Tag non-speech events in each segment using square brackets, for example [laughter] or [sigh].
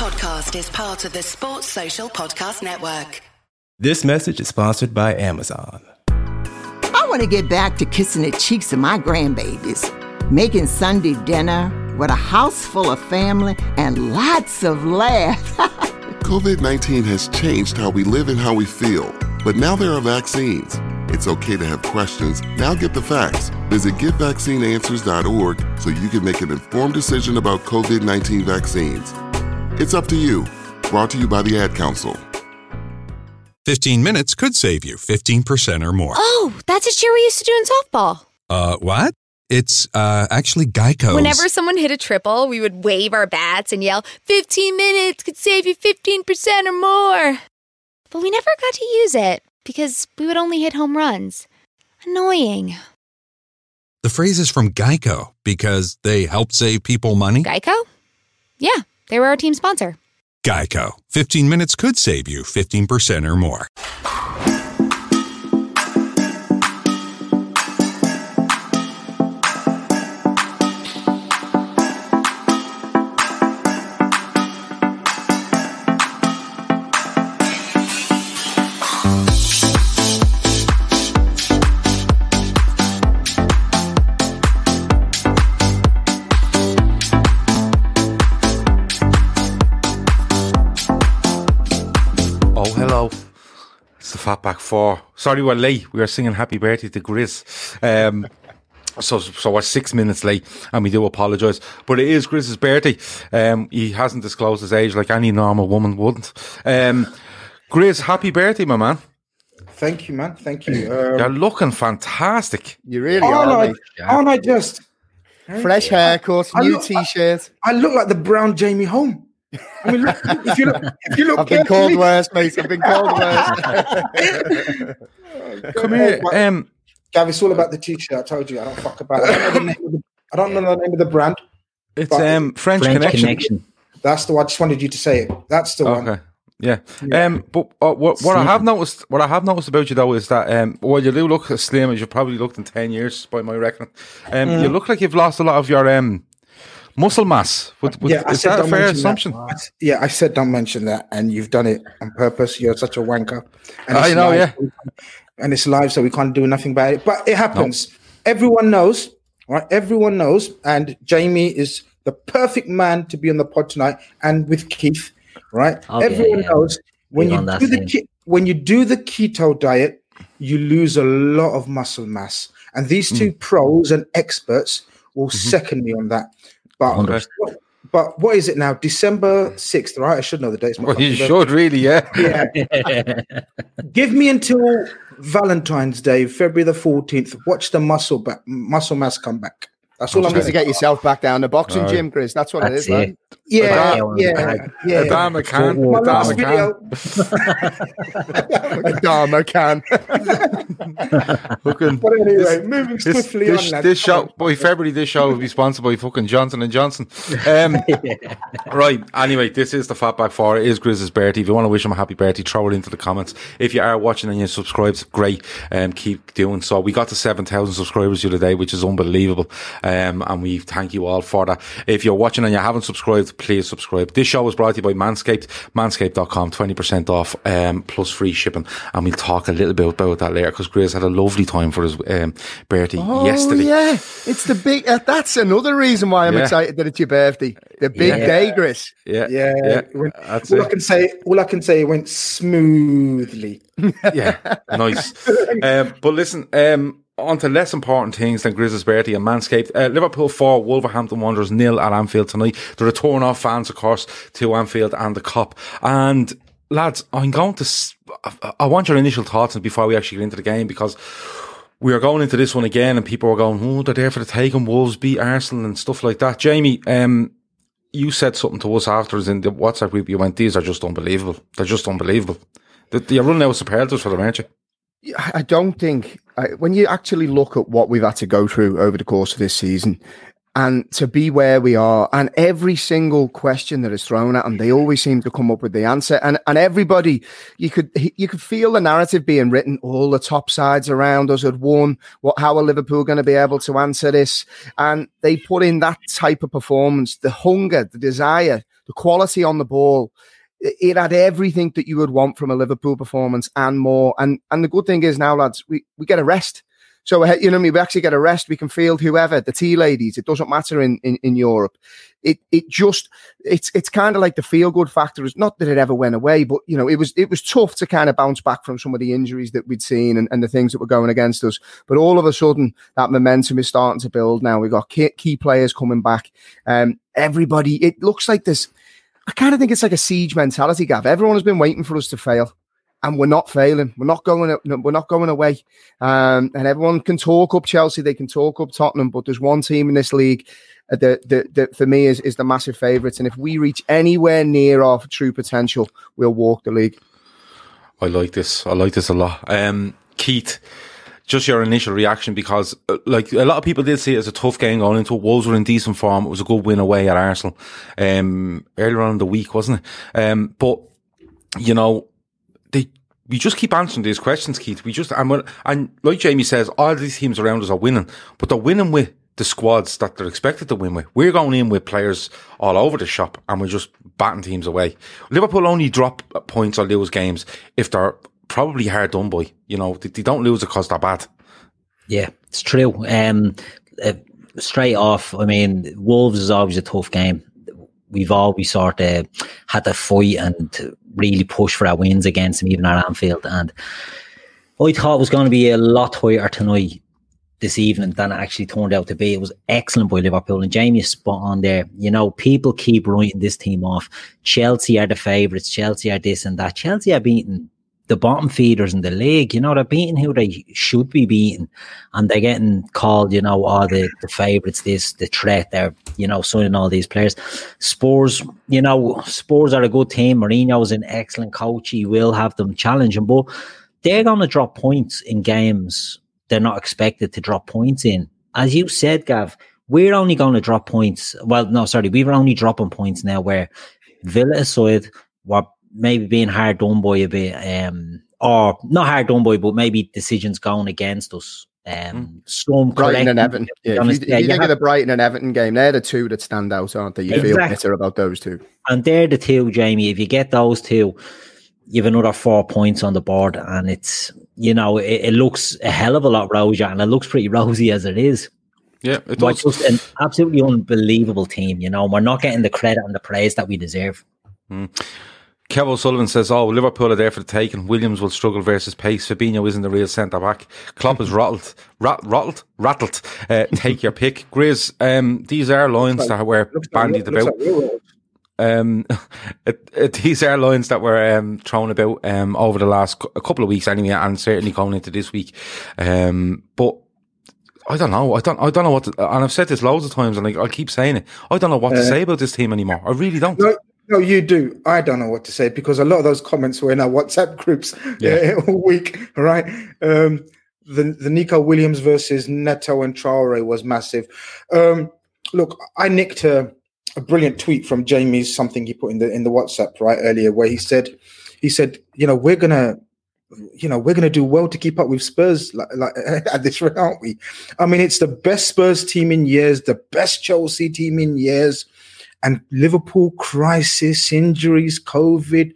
podcast is part of the Sports Social Podcast Network. This message is sponsored by Amazon. I want to get back to kissing the cheeks of my grandbabies, making Sunday dinner with a house full of family and lots of laughs. COVID 19 has changed how we live and how we feel, but now there are vaccines. It's okay to have questions. Now get the facts. Visit getvaccineanswers.org so you can make an informed decision about COVID 19 vaccines. It's up to you. Brought to you by the Ad Council. 15 minutes could save you 15% or more. Oh, that's a cheer we used to do in softball. Uh, what? It's uh, actually Geico. Whenever someone hit a triple, we would wave our bats and yell, 15 minutes could save you 15% or more. But we never got to use it because we would only hit home runs. Annoying. The phrase is from Geico because they help save people money. Geico? Yeah, they were our team sponsor. Geico. 15 minutes could save you 15% or more. It's the Fatback Four. Sorry we're late. We were singing Happy Birthday to Grizz. Um, so, so we're six minutes late, and we do apologise. But it is Grizz's birthday. Um, he hasn't disclosed his age like any normal woman wouldn't. Um, Grizz, happy birthday, my man. Thank you, man. Thank you. Um, You're looking fantastic. You really aren't, are. I, mate. aren't I just? Fresh haircut, I new look- t-shirt. I look like the brown Jamie Home. I mean, look, if you look, if you look I've been carefully- called worse, mate. I've been called worse. [laughs] Come here. Um, Gav, it's all about the t-shirt. I told you, I don't fuck about. It. I don't know the name of the, I don't know the name of the brand. it's um French, French connection. connection. That's the one. I just wanted you to say it. That's the one. Okay. Yeah. Um. But uh, what what I have noticed, what I have noticed about you though is that um, well, you do look as slim as you've probably looked in ten years, by my reckoning. Um, Mm. you look like you've lost a lot of your um muscle mass. Would, would, Yeah, I is said that a don't fair mention assumption? That. I s- Yeah, I said don't mention that, and you've done it on purpose. You're such a wanker. And I it's know, live, yeah. and it's live, so we can't do nothing about it. But it happens. Everyone knows, right? Everyone knows, and Jamie is the perfect man to be on the pod tonight, and with Keith, right? Okay, Everyone yeah. knows when Big you do the ke- when you do the keto diet, you lose a lot of muscle mass, and these two hmm. pros and experts will mm-hmm. second me on that. But 100%. but what is it now? December sixth, right? I should know the dates. Well, you should really, yeah. birthday. [laughs] Give me until Valentine's Day, February the fourteenth. Watch the muscle back, muscle mass come back. That's all I'm Need going to get yourself back down the boxing Right. gym, Chris. That's what That's it is, man. it. Yeah, Adama- yeah, yeah. Adama can. My Footwork. last Adama can. video. [laughs] Dharma can. Fucking- But anyway, moving This, swiftly this, on. lads. this show by February, this show will be sponsored by fucking Johnson and Johnson. Um, [laughs] right. Anyway, this is the Fatback Four. It is Grizz's birthday. If you want to wish him a happy birthday, throw it into the comments. If you are watching and you subscribe, great. Um, keep doing so. We got to seven thousand subscribers the other day, which is unbelievable. Um, and we thank you all for that. If you're watching and you haven't subscribed, please subscribe. This show is brought to you by Manscaped. Manscaped.com, twenty percent off, um, plus free shipping. And we'll talk a little bit about that later because Grizz had a lovely time for his um, birthday Oh, yesterday. yeah. It's the big, uh, that's another reason why I'm Yeah. excited that it's your birthday. The big Yeah. day, Chris. Yeah, Yeah, yeah, it went- that's all I can say, all I can say, it went smoothly. Yeah, nice. [laughs] um, but listen, um, on to less important things than Grizz's birthday and Manscaped. Uh, Liverpool 4, Wolverhampton Wanderers nil at Anfield tonight. The return of fans, of course, to Anfield and the Cup. And lads, I'm going to. I- want your initial thoughts before we actually get into the game because we are going into this one again, and people are going, "Oh, they're there for the taking Wolves beat Arsenal and stuff like that." Jamie, um, you said something to us afterwards in the WhatsApp group. You went, "These are just unbelievable. They're just unbelievable." You're running out of superlatives for them, aren't you? I don't think when you actually look at what we've had to go through over the course of this season, and to be where we are, and every single question that is thrown at them, they always seem to come up with the answer. And and everybody, you could you could feel the narrative being written. All the top sides around us had won. What? How are Liverpool going to be able to answer this? And they put in that type of performance, the hunger, the desire. the quality on the ball. It had everything that you would want from a Liverpool performance and more. And and the good thing is now, lads, we, we get a rest. So uh, you know, I mean, we actually get a rest. We can field whoever the tea ladies. It doesn't matter in, in, in Europe. It it just it's it's kind of like the feel good factor. Is not that it ever went away, but you know, it was it was tough to kind of bounce back from some of the injuries that we'd seen and, and the things that were going against us. But all of a sudden, that momentum is starting to build. Now we've got key, key players coming back. Um, everybody. It looks like this. I kind of think it's like a siege mentality, Gav. Everyone has been waiting for us to fail and we're not failing. We're not going. We're not going away. Um, and everyone can talk up Chelsea. They can talk up Tottenham. But there's one team in this league uh, that, that, that for me is, is the massive favourites. And if we reach anywhere near our true potential, we'll walk the league. I like this. I like this a lot. Um, Keith, just your initial reaction because, uh, like, a lot of people did see it as a tough game going into it. Wolves were in decent form. It was a good win away at Arsenal um, earlier on in the week, wasn't it? Um, but you know, they we just keep answering these questions, Keith. We just and and like Jamie says, all these teams around us are winning, but they're winning with the squads that they're expected to win with. We're going in with players all over the shop, and we're just batting teams away. Liverpool only drop points or lose games if they're probably hard done by. You know, they, they don't lose because they're bad. Yeah, it's true. Um, uh, straight off, I mean, Wolves is always a tough game. We've always sort of had to fight and really push for our wins against them, even at Anfield. And I thought it was going to be a lot higher tonight this evening than it actually turned out to be. It was excellent by Liverpool and Jamie spot on there. You know, people keep writing this team off. Chelsea are the favourites. Chelsea are this and that. Chelsea are beating the bottom feeders in the league. You know, they're beating who they should be beating, and they're getting called. You know, all the the favourites, this the threat. They're you know signing all these players. Spurs, you know, Spurs are a good team. Mourinho's an excellent coach. He will have them challenging, but they're going to drop points in games they're not expected to drop points in. As you said, Gav, we're only going to drop points. Well, no, sorry, we were only dropping points now where Villa aside, we're maybe being hard done by a bit, um, or not hard done by, but maybe decisions going against us. Um, mm. some Brighton and Everton. Yeah, if you, if you, you think have, of the Brighton and Everton game, they're the two that stand out, aren't they? You exactly. feel better about those two. And they're the two, Jamie. If you get those two, you have another four points on the board, and it's you know it, it looks a hell of a lot rosier, and it looks pretty rosy as it is. Yeah, it does. just an absolutely unbelievable team. You know, we're not getting the credit and the praise that we deserve. Mm. Kev O'Sullivan says, "Oh, Liverpool are there for the taking. Williams will struggle versus pace. Fabinho isn't the real centre back. Klopp is rattled, [laughs] rat, rattled, rattled. Uh, take your pick, Grizz. Um, these are lines that were bandied about. Um, [laughs] these are lines that were um, thrown about um, over the last a couple of weeks anyway, and certainly going into this week. Um, but I don't know. I don't. I don't know what. To, and I've said this loads of times, and like I keep saying it. I don't know what uh, to say about this team anymore. I really don't. No, no, you do. I don't know what to say because a lot of those comments were in our WhatsApp groups [laughs] yeah. uh, all week, right? Um, the the Neco Williams versus Neto and Traore was massive. Um, look, I nicked a, a, brilliant tweet from Jamie's something he put in the in the WhatsApp right earlier where he said he said you know we're gonna you know we're gonna do well to keep up with Spurs like, like [laughs] at this rate, aren't we? I mean, it's the best Spurs team in years, the best Chelsea team in years and Liverpool crisis, injuries, COVID,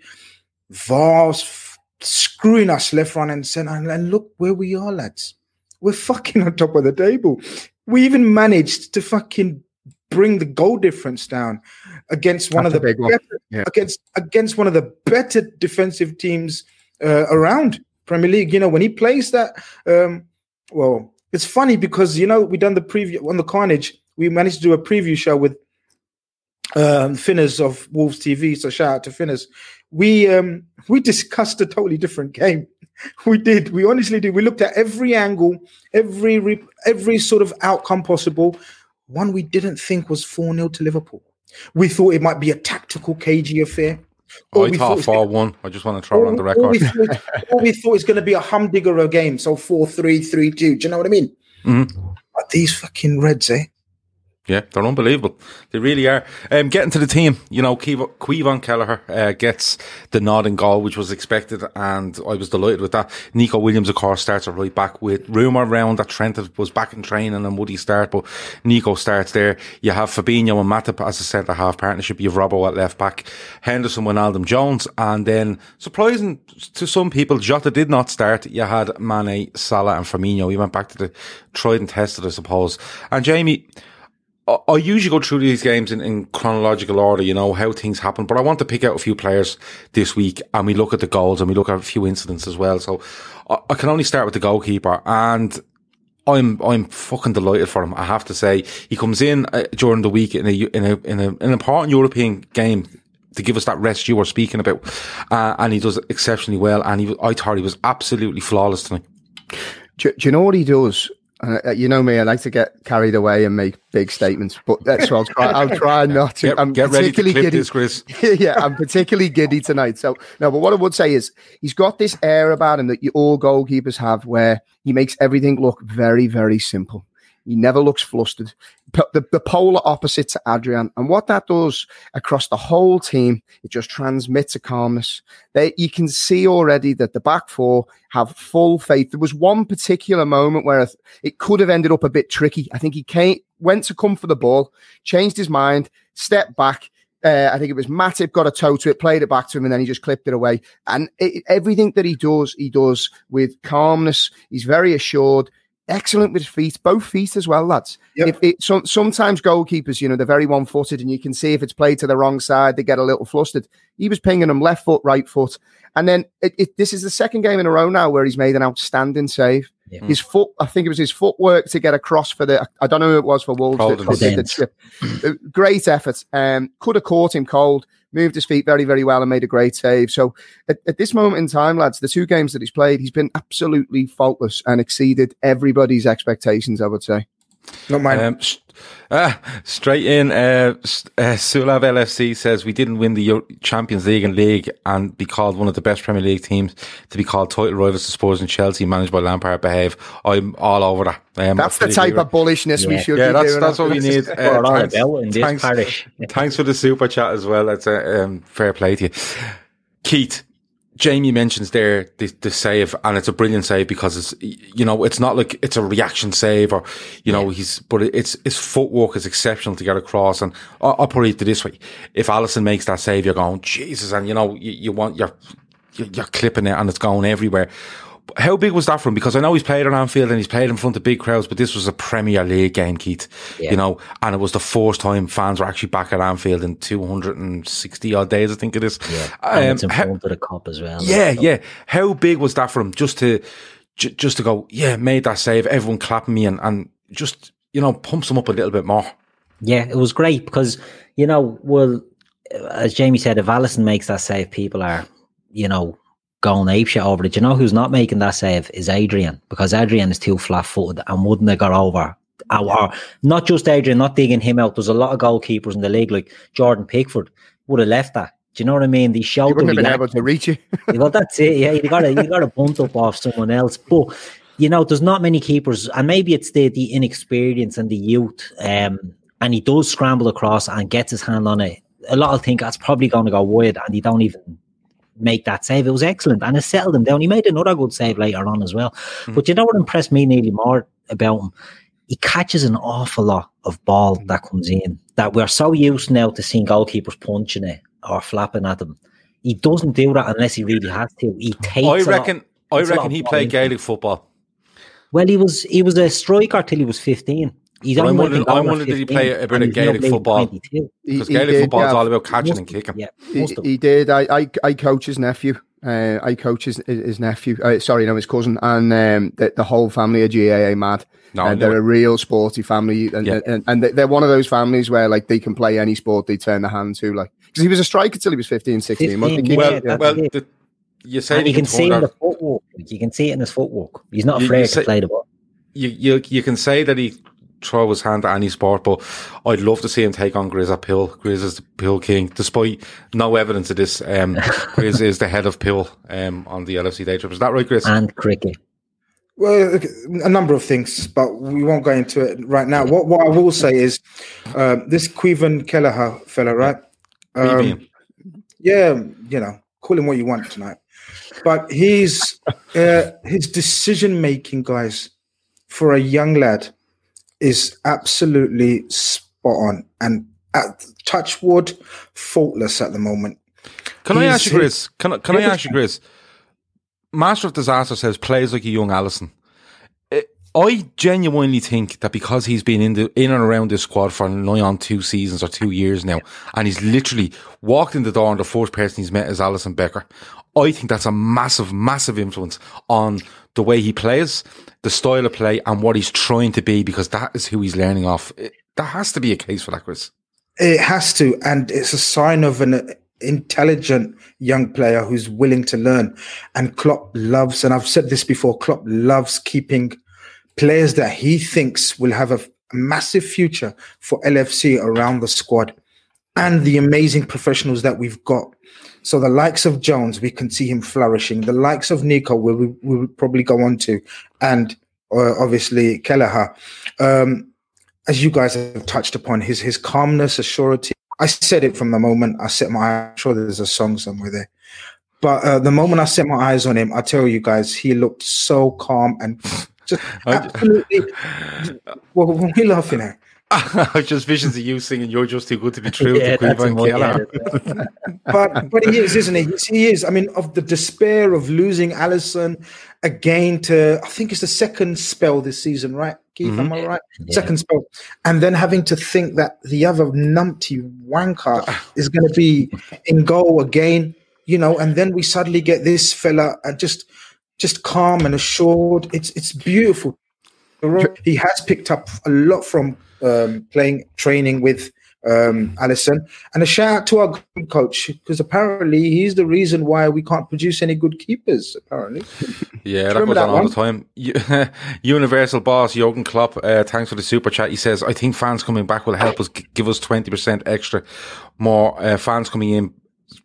VARs f- screwing us left, right, and center. And, and look where we are, lads. We're fucking on top of the table. We even managed to fucking bring the goal difference down against one That's of the better, yeah. against against one of the better defensive teams uh, around Premier League. You know, when he plays that, um, well, it's funny because you know we done the preview on the Carnage. We managed to do a preview show with um, Finners of Wolves TV. So shout out to Finners. We um, we discussed a totally different game. [laughs] We did. We honestly did. We looked at every angle, every re- every sort of outcome possible. One we didn't think was four 0 to Liverpool. We thought it might be a tactical, cagey affair. Or I thought four one. I just want to throw it on the record. We, thought, all we thought it's going to be a humdinger of a game. So four three three two. Do you know what I mean? Mm-hmm. But these fucking Reds, eh? Yeah, they're unbelievable. They really are. Um, getting to the team, you know, Caoimhín Kelleher uh, gets the nod in goal, which was expected, and I was delighted with that. Neco Williams, of course, starts right back with rumour around that Trent was back in training and would he start, but Neco starts there. You have Fabinho and Matip as a centre half partnership. You have Robbo at left back, Henderson, Wijnaldum Jones, and then surprising to some people, Jota did not start. You had Mane, Salah, and Firmino. We went back to the tried and tested, I suppose. And Jamie, I usually go through these games in, in, chronological order, you know, how things happen, but I want to pick out a few players this week and we look at the goals and we look at a few incidents as well. So I, I can only start with the goalkeeper and I'm, I'm fucking delighted for him. I have to say he comes in uh, during the week in a, in a, in a, an important European game to give us that rest you were speaking about. Uh, and he does exceptionally well. And he, I thought he was absolutely flawless tonight. Do, do you know what he does? Uh, you know me, I like to get carried away and make big statements, but that's what I'll try. I'll [laughs] try not to. Get, I'm get ready to giddy. this, Chris. [laughs] yeah, I'm particularly giddy tonight. So no, but what I would say is he's got this air about him that you all goalkeepers have, where he makes everything look very, very simple. He never looks flustered. The, the polar opposite to Adrian. And what that does across the whole team, it just transmits a calmness. You can see already that the back four have full faith. There was one particular moment where it could have ended up a bit tricky. I think he came, went to come for the ball, changed his mind, stepped back, uh, I think it was Matip got a toe to it, played it back to him, and then he just clipped it away. And it, everything that he does, he does with calmness. He's very assured excellent with feet, both feet as well, lads. Yep. If it, so, sometimes goalkeepers, you know, they're very one footed and you can see if it's played to the wrong side, they get a little flustered. He was pinging them left foot, right foot. And then it, it, this is the second game in a row now where he's made an outstanding save. Yeah. His foot, I think it was his footwork to get across for the, I don't know who it was for Wolves. That, that, great effort. Um, could have caught him cold moved his feet very, very well and made a great save. So at, at, this moment in time, lads, the two games that he's played, he's been absolutely faultless and exceeded everybody's expectations, I would say. Not mine. Um, uh, straight in, uh, uh, Sulav LFC says we didn't win the Champions League and League and be called one of the best Premier League teams to be called title rivals to Spurs and Chelsea managed by Lampard behave. I'm all over that. Um, that's the type of bullishness yeah. we should yeah, that's, doing. that's what we need. [laughs] Uh, thanks, thanks, thanks, for the super chat as well. That's a um, fair play to you. Keith, Jamie mentions there the, the save, and it's a brilliant save because it's you know it's not like it's a reaction save or you know yeah. he's but it's his footwork is exceptional to get across. And I'll, I'll put it this way: if Alisson makes that save, you're going Jesus, and you know you, you want you're you're clipping it and it's going everywhere. How big was that for him? Because I know he's played on Anfield and he's played in front of big crowds, but this was a Premier League game, Keith. Yeah. You know, and it was the first time fans were actually back at Anfield in 260 odd days, I think it is. Yeah, and um, it's in front of the cup as well. Yeah, yeah. How big was that for him? Just to, j- just to go, yeah, made that save, everyone clapping me and, and just, you know, pumps him up a little bit more. Yeah, it was great because, you know, well, as Jamie said, if Alisson makes that save, people are, you know, going apeshit over it. You know who's not making that save is Adrian because Adrian is too flat footed and wouldn't have got over. Or not just Adrian, not digging him out. There's a lot of goalkeepers in the league like Jordan Pickford would have left that. Do you know what I mean? They showed he wouldn't have been able to reach you. [laughs] well, that's it. Yeah, you got to you got to bunt up off someone else. But you know, there's not many keepers, and maybe it's the the inexperience and the youth. Um, and he does scramble across and gets his hand on it. A lot of think that's probably going to go wide, and he don't even make that save. It was excellent and it settled him down. He made another good save later on as well. Mm. But you know what impressed me nearly more about him? He catches an awful lot of ball that comes in that we're so used now to seeing goalkeepers punching it or flapping at them. He doesn't do that unless he really has to. He takes. I reckon. I reckon he played Gaelic football. Well, he was he was a striker till he was fifteen. He's I'm wondering, I wondered did he play a bit of Gaelic football? Because Gaelic did, football yeah. is all about catching and kicking. Yeah, he, he, did. I, I, I coach his nephew. Uh, I coach his, his nephew. Uh, sorry, no, his cousin, and um, the, the, whole family are GAA mad. No, uh, they're a real sporty family, and, yeah. and, and they're one of those families where like they can play any sport they turn their hand to. Like because he was a striker till he was 15, 16. 15, yeah, well, yeah. well, the, you say you can see in the footwork. You can see it in his footwork. He's not afraid you, you say, to play the ball. You, you you can say that he throw his hand at any sport, but I'd love to see him take on Grizz at Pill. Grizz is the Pill King, despite no evidence of this. Um, [laughs] Grizz is the head of Pill um, on the LFC day trip. Is that right, Chris? And cricket. Well, a number of things, but we won't go into it right now. What what I will say is, uh, this Caoimhin Kelleher fella, right? Um, yeah, you know, call him what you want tonight, but he's uh, his decision making, guys, for a young lad, is absolutely spot on and at touchwood, faultless at the moment. Can I ask you, Chris? Can I, can I ask you, Chris? Master of Disaster says plays like a young Alisson. I- I genuinely think that because he's been in the in and around this squad for nigh on two seasons or two years now, and he's literally walked in the door and the first person he's met is Alisson Becker. I think that's a massive, massive influence on the way he plays, the style of play, and what he's trying to be because that is who he's learning off. There has to be a case for that, Chris. It has to, and it's a sign of an intelligent young player who's willing to learn. And Klopp loves, and I've said this before, Klopp loves keeping players that he thinks will have a massive future for LFC around the squad and the amazing professionals that we've got. So the likes of Jones, we can see him flourishing. The likes of Neco, we will probably go on to, and uh, obviously Kelleher. Um, as you guys have touched upon, his his calmness, assurity. I said it from the moment I set my. I'm sure there's a song somewhere there, but uh, the moment I set my eyes on him, I tell you guys, he looked so calm and [laughs] just absolutely. [laughs] what, what are we laughing at? I [laughs] just visions of you singing "You're Just Too Good to Be True" Yeah, to that's Caoimhin [laughs] but but he is, isn't he? He is. I mean, of the despair of losing Alisson again to I think it's the second spell this season, right? Keith, am I mm-hmm. right? Second spell, and then having to think that the other numpty wanker [sighs] is going to be in goal again, you know, and then we suddenly get this fella and just just calm and assured. It's it's beautiful. He has picked up a lot from um, playing training with um, Alisson. And a shout out to our coach because apparently he's the reason why we can't produce any good keepers. Apparently, [laughs] Yeah, that goes that on all the time. [laughs] Universal boss Jurgen Klopp, uh, thanks for the super chat. He says, "I think fans coming back will help us g- give us twenty percent extra more uh, fans coming in."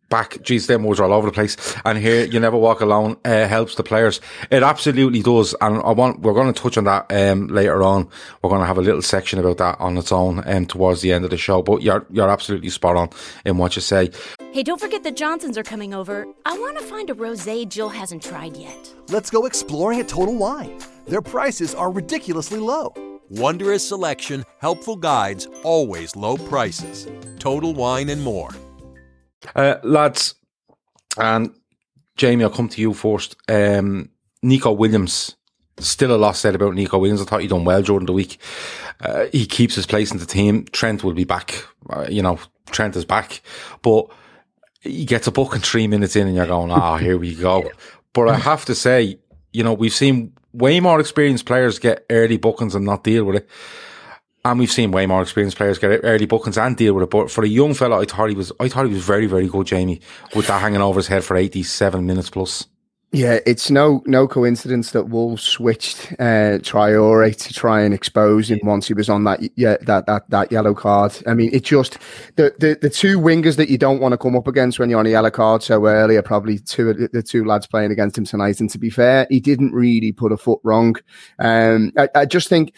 Back, geez, them words are all over the place. And here, you never walk alone. Uh, helps the players. It absolutely does. And I want we're going to touch on that um, later on. We're going to have a little section about that on its own um, towards the end of the show. But you're you're absolutely spot on in what you say. Hey, don't forget the Johnsons are coming over. I want to find a rosé Jill hasn't tried yet. Let's go exploring at Total Wine. Their prices are ridiculously low. Wondrous selection, helpful guides, always low prices. Total Wine and more. Uh, lads, and Jamie, I'll come to you first. Um, Neco Williams, still a lot said about Neco Williams. I thought he done well during the week. Uh, he keeps his place in the team. Trent will be back. Uh, you know, Trent is back, but he gets a book in three minutes in, and you're going, "Ah, here we go." [laughs] But I have to say, you know, we've seen way more experienced players get early bookings and not deal with it. And we've seen way more experienced players get early bookings and deal with it. But for a young fella, I thought he was, I thought he was very, very good, Jamie, with that hanging over his head for 87 minutes plus. Yeah, it's no no coincidence that Wolves switched uh, Traore to try and expose him once he was on that yeah that that that yellow card. I mean, it just the the, the two wingers that you don't want to come up against when you're on a yellow card so early are probably two the, two lads playing against him tonight. And to be fair, he didn't really put a foot wrong. Um, I, I just think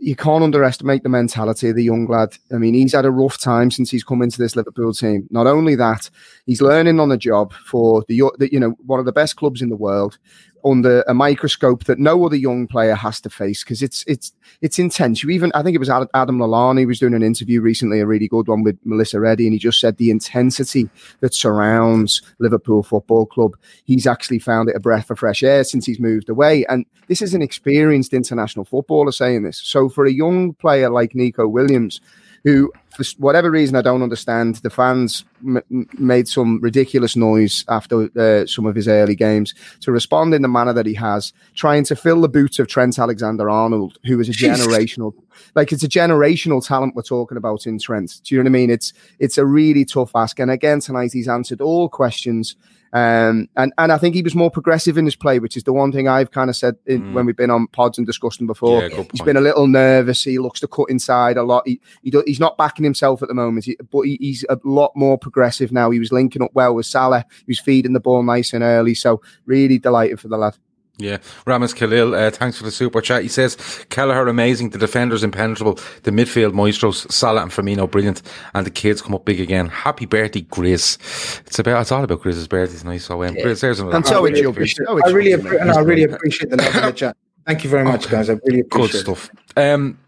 you can't underestimate the mentality of the young lad. I mean, he's had a rough time since he's come into this Liverpool team. Not only that, he's learning on the job for the, you know one of the best clubs in the world under a microscope that no other young player has to face because it's it's it's intense. You even I think it was Ad- Adam Lallana was doing an interview recently, a really good one with Melissa Reddy, and he just said the intensity that surrounds Liverpool Football Club. He's actually found it a breath of fresh air since he's moved away, and this is an experienced international footballer saying this. So for a young player like Neco Williams, who for whatever reason I don't understand, the fans m- made some ridiculous noise after uh, some of his early games to respond in the manner that he has, trying to fill the boots of Trent Alexander-Arnold, who is a generational, like it's a generational talent we're talking about in Trent. Do you know what I mean? It's it's a really tough ask, and again tonight he's answered all questions. Um, and, and I think he was more progressive in his play, which is the one thing I've kind of said in, when we've been on pods and discussed before. Yeah, He's been a little nervous. He looks to cut inside a lot. He, he do, he's not backing himself at the moment, he, but he, he's a lot more progressive now. He was linking up well with Salah. He was feeding the ball nice and early. So really delighted for the lad. Yeah, Ramis Khalil, uh, thanks for the super chat. He says, Kelleher amazing, the defenders impenetrable, the midfield maestros, Salah and Firmino brilliant, and the kids come up big again. Happy birthday, Grizz. It's about, it's all about Grizz's birthday tonight, so um, Grizz, there's another. And so I it really should be. appreciate, So I really, appre- and I really appreciate the love in the chat. Thank you very much, guys. I really Good appreciate it. stuff. Um,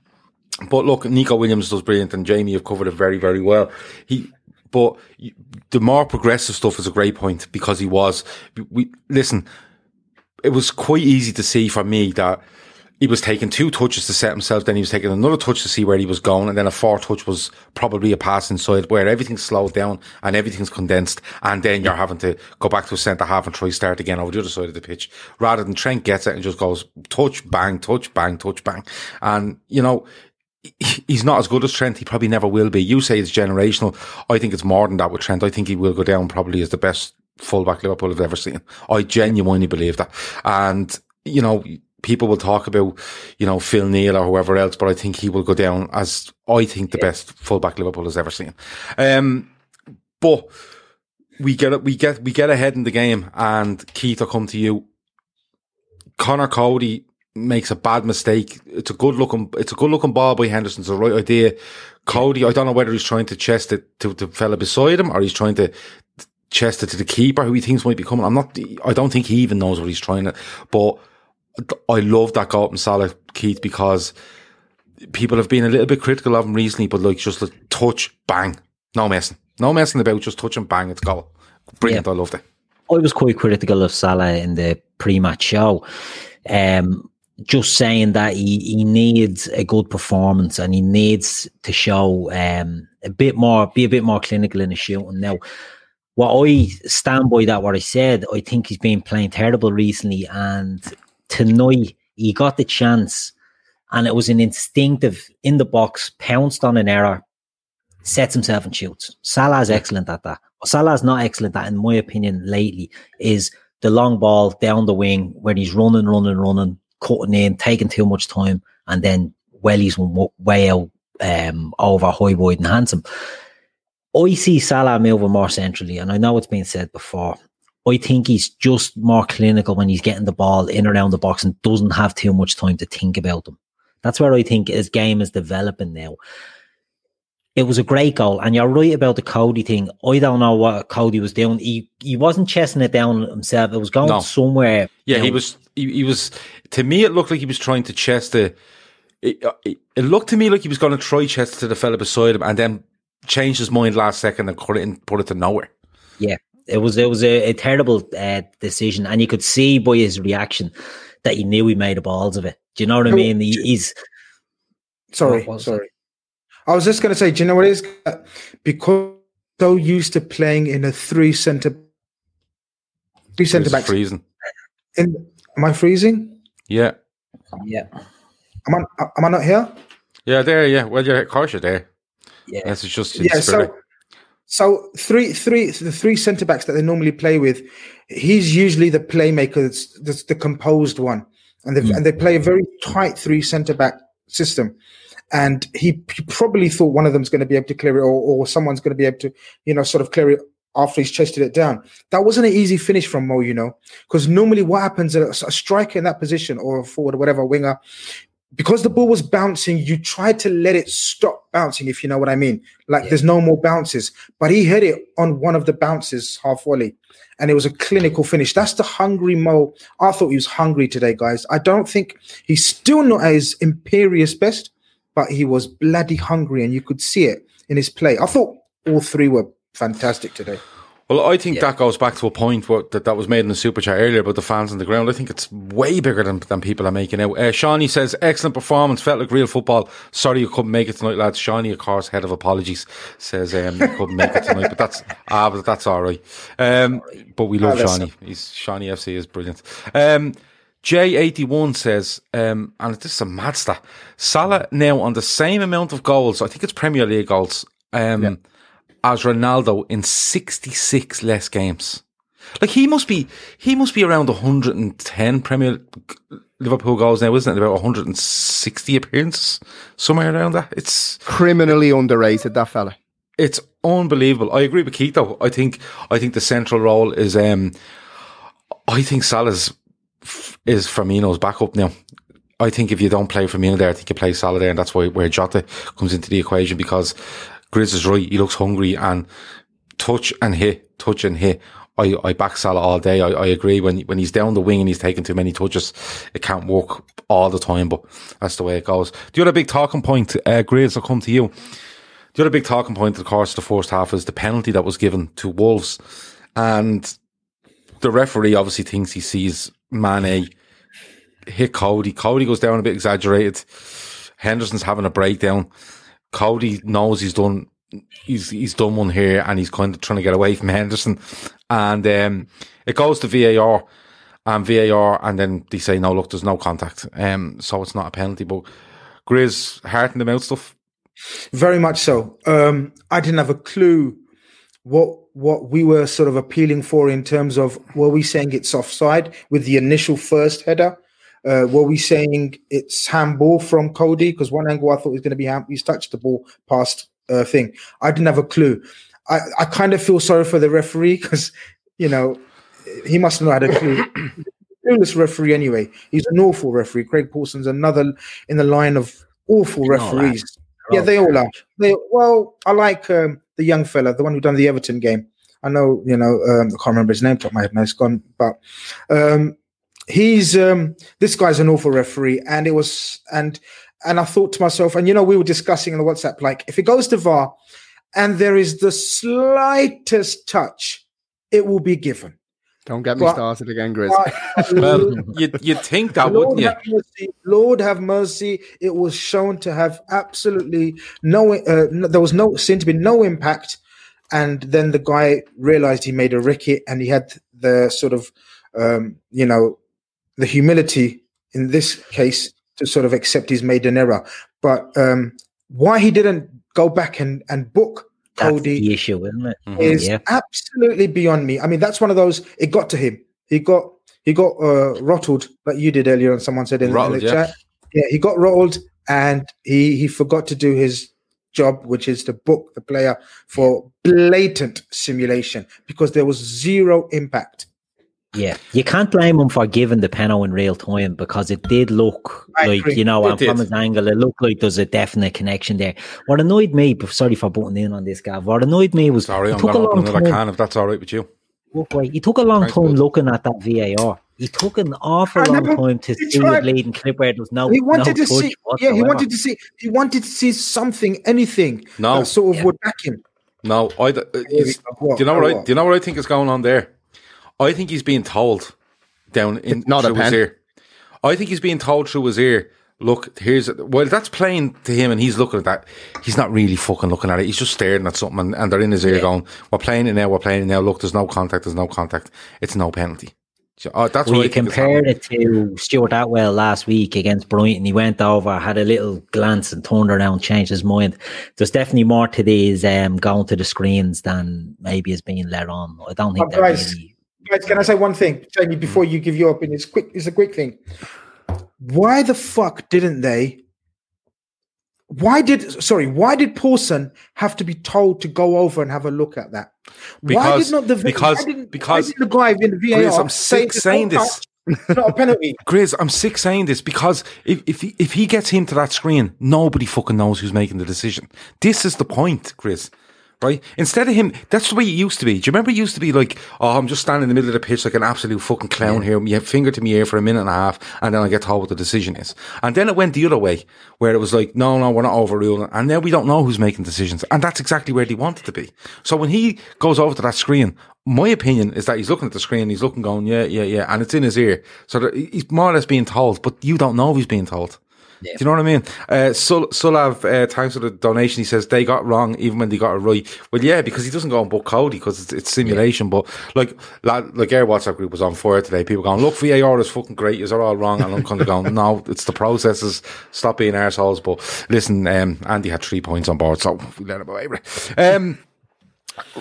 but look, Neco Williams does brilliant, and Jamie have covered it very, very well. He, but the more progressive stuff is a great point because he was. We listen. It was quite easy to see for me that he was taking two touches to set himself, then he was taking another touch to see where he was going, and then a fourth touch was probably a pass inside where everything's slowed down and everything's condensed, and then you're having to go back to a centre half and try start again over the other side of the pitch, rather than Trent gets it and just goes touch, bang, touch, bang, touch, bang. And, you know, he's not as good as Trent. He probably never will be. You say it's generational. I think it's more than that with Trent. I think he will go down probably as the best fullback Liverpool have ever seen. I genuinely believe that. And, you know, people will talk about, you know, Phil Neal or whoever else, but I think he will go down as I think the best fullback Liverpool has ever seen. Um, but we get we get we get ahead in the game, and Keith, I come to you. Conor Coady makes a bad mistake. It's a good looking, it's a good looking ball by Henderson. It's the right idea. Coady, I don't know whether he's trying to chest it to the fella beside him or he's trying to chest it to the keeper who he thinks might be coming. I'm not, I don't think he even knows what he's trying to, but I love that goal from Salah, Keith, because people have been a little bit critical of him recently, but like just a touch, bang, no messing, no messing about, just touch and bang, it's goal. Brilliant. I loved it. I was quite critical of Salah in the pre-match show. Um, just saying that he, he needs a good performance and he needs to show um, a bit more, be a bit more clinical in his shooting. Now, what I stand by that, what I said, I think he's been playing terrible recently. And tonight he got the chance and it was an instinctive in the box, pounced on an error, sets himself and shoots. Salah's excellent at that. What Salah's not excellent at, in my opinion, lately, is the long ball down the wing when he's running, running, running, cutting in, taking too much time, and then wellies one way out um, over high, wide, and handsome. I see Salah moving more centrally, and I know it's been said before. I think he's just more clinical when he's getting the ball in and around the box and doesn't have too much time to think about them. That's where I think his game is developing now. It was a great goal, and you're right about the Coady thing. I don't know what Coady was doing. He he wasn't chesting it down himself. It was going No. somewhere. Yeah, he was. He, he was. To me, it looked like he was trying to chest the. It, it, it looked to me like he was going to try chest to the fella beside him, and then change his mind last second and cut it and put it to nowhere. Yeah, it was it was a, a terrible uh, decision, and you could see by his reaction that he knew he made the balls of it. Do you know what I mean? He, he's Sorry, What was sorry. I was just going to say, do you know what it is? Because so used to playing in a three center, three center It's backs. freezing. In, am I freezing? Yeah, yeah, Am I? Am I not here? yeah, there. Yeah, well, yeah, of course you're there. Yeah, Yes, it's just yeah. So, so three, three, the three centre backs that they normally play with, he's usually the playmaker, that's, that's the composed one, and they hmm. and they play a very tight three centre back system. And he, he probably thought one of them's going to be able to clear it, or, or someone's going to be able to, you know, sort of clear it after he's chested it down. That wasn't an easy finish from Mo, you know, because normally what happens, a, a striker in that position or a forward or whatever winger, because the ball was bouncing, you tried to let it stop bouncing, if you know what I mean. Like there's no more bounces, but he hit it on one of the bounces half volley, and it was a clinical finish. That's the hungry Mo. I thought he was hungry today, guys. I don't think he's still not at his imperious best, but he was bloody hungry, and you could see it in his play. I thought all three were fantastic today. Well, I think that goes back to a point where, that, that was made in the super chat earlier about the fans on the ground. I think it's way bigger than, than people are making out. Uh, Shawnee says, excellent performance, felt like real football. Sorry you couldn't make it tonight, lads. Shawnee, of course, head of apologies, says um, you couldn't make it tonight, but that's [laughs] ah, but that's all right. Um, but we love Ah, Shawnee. He's Shawnee FC is brilliant. Um, J81 says, um, and this is a mad stat. Salah now on the same amount of goals, I think it's Premier League goals, um, as Ronaldo in 66 less games. Like he must be, he must be around 110 Premier Liverpool goals now, isn't it? About 160 appearances, somewhere around that. It's Criminally underrated, that fella. it's unbelievable. I agree with Keith though. I think I think the central role is um I think Salah's is Firmino's backup now. I think if you don't play Firmino there, I think you play Salah there, and that's why where Jota comes into the equation because Grizz is right. He looks hungry and touch and hit, touch and hit. I, I back Salah all day. I, I agree when when he's down the wing and he's taking too many touches, it can't work all the time. But that's the way it goes. The other big talking point, uh, Grizz, I'll come to you. The other big talking point, of course, the first half is the penalty that was given to Wolves, and the referee obviously thinks he sees Mane hit Coady. Coady goes down a bit exaggerated. Henderson's having a breakdown. Coady knows he's done he's he's done one here and he's kind of trying to get away from [laughs] Henderson. And um, it goes to VAR and VAR and then they say no look there's no contact. Um so it's not a penalty. But Grizz heart in the stuff. Very much so. Um, I didn't have a clue what what we were sort of appealing for in terms of were we saying it's offside with the initial first header? Uh, were we saying it's handball from Coady? Because one angle I thought was going to be hand, he's touched the ball past uh, thing. I didn't have a clue. I, I kind of feel sorry for the referee because you know he must not have had a clue. [coughs] Clueless referee anyway. He's an awful referee. Craig Pawson's another in the line of awful referees. Yeah, they all are. They well, I like um, the young fella, the one who done the Everton game. I know, you know, um, I can't remember his name. Top of my head now, it's gone. But um, he's um, this guy's an awful referee, and it was and and I thought to myself, and you know, we were discussing in the WhatsApp, like if it goes to VAR, and there is the slightest touch, it will be given. Don't get me But- started again, Grizz. [laughs] Well, you'd, you'd think that, Lord wouldn't you? have mercy. Lord have mercy. It was shown to have absolutely no. Uh, no there was no seemed to be no impact, and then the guy realized he made a ricket, and he had the sort of, um, you know, the humility in this case to sort of accept he's made an error. But um, why he didn't go back and and book That's Coady the issue, isn't it? is yeah. absolutely beyond me. I mean, that's one of those. It got to him. He got he got uh, rottled, like you did earlier, and someone said in, in the yeah. chat. Yeah, he got rattled, and he he forgot to do his job, which is to book the player for blatant simulation because there was zero impact. Yeah, you can't blame him for giving the penalty in real time because it did look I like agree. you know, It and from his angle, it looked like there's a definite connection there. What annoyed me, sorry for butting in on this, Gav. What annoyed me was Sorry, I'm took going a to open long another time. can if that's all right with you. Look, wait, he took a long Thanks, time looking at that VAR. He took an awful long time to see tried- it leading clip where there was no. he wanted no to see, yeah, he wanted to see, he wanted to see something, anything No. sort of would back him. No, I. Uh, is- do you know what? I, do you know what I think is going on there? I think he's being told down in not a through his pen. ear. I think he's being told through his ear. Look, here's well, that's playing to him, and he's looking at that. He's not really fucking looking at it. He's just staring at something, and, and they're in his ear going, "We're playing it now. We're playing it now. Look, there's no contact. There's no contact. It's no penalty." So, uh, that's Well, what I you compared it to Stuart Atwell last week against Brighton. He went over, had a little glance, and turned around, changed his mind. There's definitely more to these um, going to the screens than maybe is being let on. I don't think Oh, they're guys, really. Guys, can I say one thing, Jamie, mm-hmm. before you give your opinion? It's quick. It's a quick thing. Why the fuck didn't they? Why did sorry? Why did Pawson have to be told to go over and have a look at that? why did not the because- because- the guy in the VAR Grizz, I'm sick saying this. Not a penalty. [laughs] Grizz, I'm sick saying this because if if he, if he gets him to that screen, nobody fucking knows who's making the decision. This is the point, Grizz. Right? Instead of him, that's the way it used to be. Do you remember it used to be like, oh, I'm just standing in the middle of the pitch like an absolute fucking clown here, my finger to my ear for a minute and a half, and then I get told what the decision is. And then it went the other way, where it was like, no, no, we're not overruling. And now we don't know who's making decisions. And that's exactly where they want it to be. So when he goes over to that screen, my opinion is that he's looking at the screen, he's looking, going, yeah, yeah, yeah, and it's in his ear. So he's more or less being told, but you don't know if he's being told. Do you know what I mean? Uh, Sul- Sulav, uh, thanks for the donation. He says they got wrong even when they got it right. Well, yeah, because he doesn't go and book Coady because it's, it's simulation. But like, lad, like our WhatsApp group was on fire today. People going, look, VAR is fucking great. Is are all wrong? And I'm kind of going, no, it's the processes. Stop being arseholes. But listen, um, Andy had three points on board, so we let him away. Um,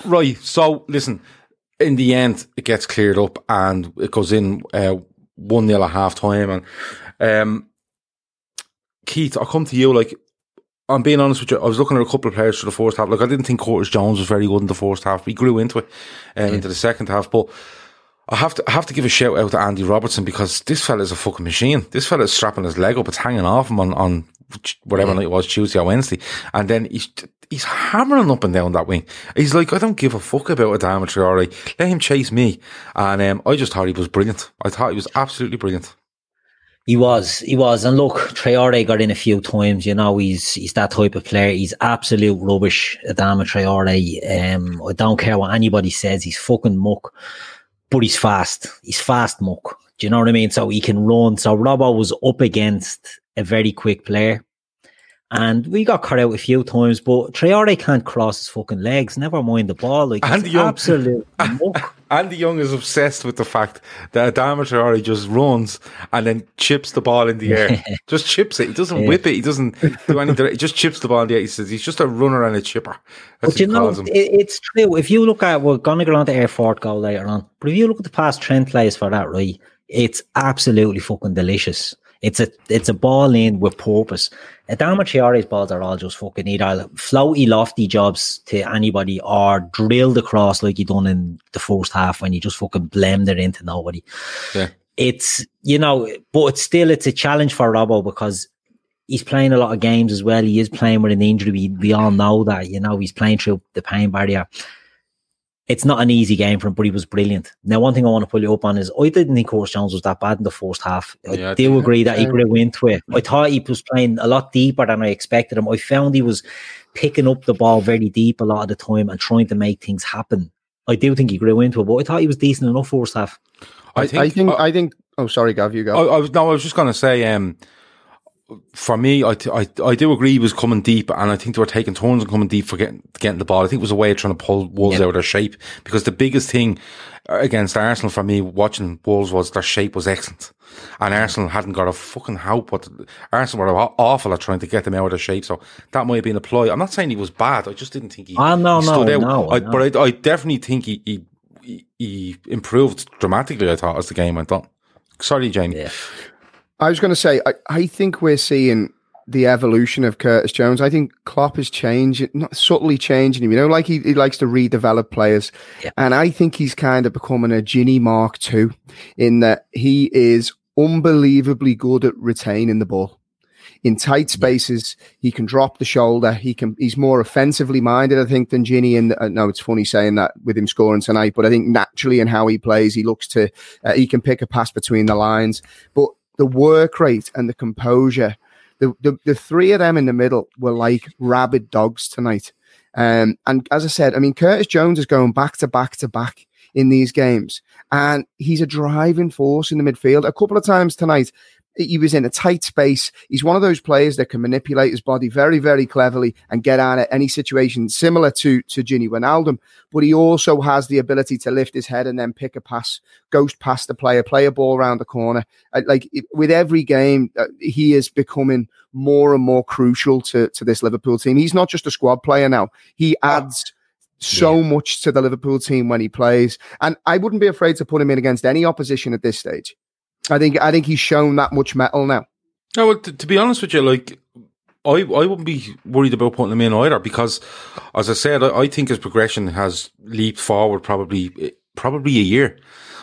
right. So listen, in the end, it gets cleared up and it goes in uh, one nil at half time. And um, Keith, I'll come to you. Like, I'm being honest with you. I was looking at a couple of players for the first half. Like, I didn't think Curtis Jones was very good in the first half. He grew into it, um, into the second half. But I have to I have to give a shout out to Andy Robertson because this fella is a fucking machine. This fella is strapping his leg up, it's hanging off him on, on whatever night it was, Tuesday or Wednesday, and then he's he's hammering up and down that wing. He's like, I don't give a fuck about Adama Traore. Let him chase me. And um, I just thought he was brilliant. I thought he was absolutely brilliant. He was, he was, and look, Traore got in a few times. You know, he's he's that type of player. He's absolute rubbish, Adama Traore. Um, I don't care what anybody says. He's fucking muck but he's fast. He's fast muck. Do you know what I mean? So he can run. So Robbo was up against a very quick player. And we got cut out a few times, but Traore can't cross his fucking legs. Never mind the ball. Like Andy Young, absolute [laughs] Andy Young is obsessed with the fact that Adama Traore just runs and then chips the ball in the air. [laughs] just chips it. He doesn't Yeah. whip it. He doesn't do anything. He just chips the ball in the air. He says he's just a runner and a chipper. That's But you know, it, it's true. If you look at, we're going to go on to Air Fort goal later on, but if you look at the past Trent plays for that, right, it's absolutely fucking delicious. It's a it's a ball in with purpose. Adama Traore's balls are all just fucking either floaty, lofty jobs to anybody or drilled across like he done in the first half when you just fucking blamed it into nobody. Yeah. It's you know, but it's still it's a challenge for Robbo because he's playing a lot of games as well. He is playing with an injury. We, we all know that, you know, he's playing through the pain barrier. It's not an easy game for him, but he was brilliant. Now, one thing I want to pull you up on is I didn't think Horse Jones was that bad in the first half. I Yeah, do did. agree that he Yeah. grew into it. I thought he was playing a lot deeper than I expected him. I found he was picking up the ball very deep a lot of the time and trying to make things happen. I do think he grew into it, but I thought he was decent enough first half. I I think. I think. I think. Oh, sorry, Gav. You go. I, I was no, I was just going to say, um, for me, I I do agree he was coming deep, and I think they were taking turns and coming deep for getting, getting the ball. I think it was a way of trying to pull Wolves out of their shape because the biggest thing against Arsenal for me watching Wolves was their shape was excellent, and Arsenal hadn't got a fucking help. But Arsenal were aw- awful at trying to get them out of their shape, so that might have been a ploy. I'm not saying he was bad. I just didn't think he, Ah, no, he no, out. no, I, no. But I, I definitely think he, he he he improved dramatically. I thought as the game went on. Sorry, Jamie. I was going to say, I, I think we're seeing the evolution of Curtis Jones. I think Klopp is changing, not subtly changing him. You know, like he, he likes to redevelop players. And I think he's kind of becoming a Gini Mark II in that he is unbelievably good at retaining the ball. In tight spaces, he can drop the shoulder. He can. He's more offensively minded, I think, than Gini. And uh, no, it's funny saying that with him scoring tonight, but I think naturally in how he plays, he looks to uh, he can pick a pass between the lines. But the work rate and the composure, the, the the three of them in the middle were like rabid dogs tonight. Um, and as I said, I mean, Curtis Jones is going back to back to back in these games, and he's a driving force in the midfield. A couple of times tonight, he was in a tight space. He's one of those players that can manipulate his body very, very cleverly and get out of any situation similar to to Gini Wijnaldum. But he also has the ability to lift his head and then pick a pass, ghost past the player, play a ball around the corner. Uh, Like with every game, uh, he is becoming more and more crucial to to this Liverpool team. He's not just a squad player now; he adds. So much to the Liverpool team when he plays, and I wouldn't be afraid to put him in against any opposition at this stage. I think I think he's shown that much metal now. No, well, to, to be honest with you, like I, I wouldn't be worried about putting him in either because, as I said, I, I think his progression has leaped forward probably probably a year.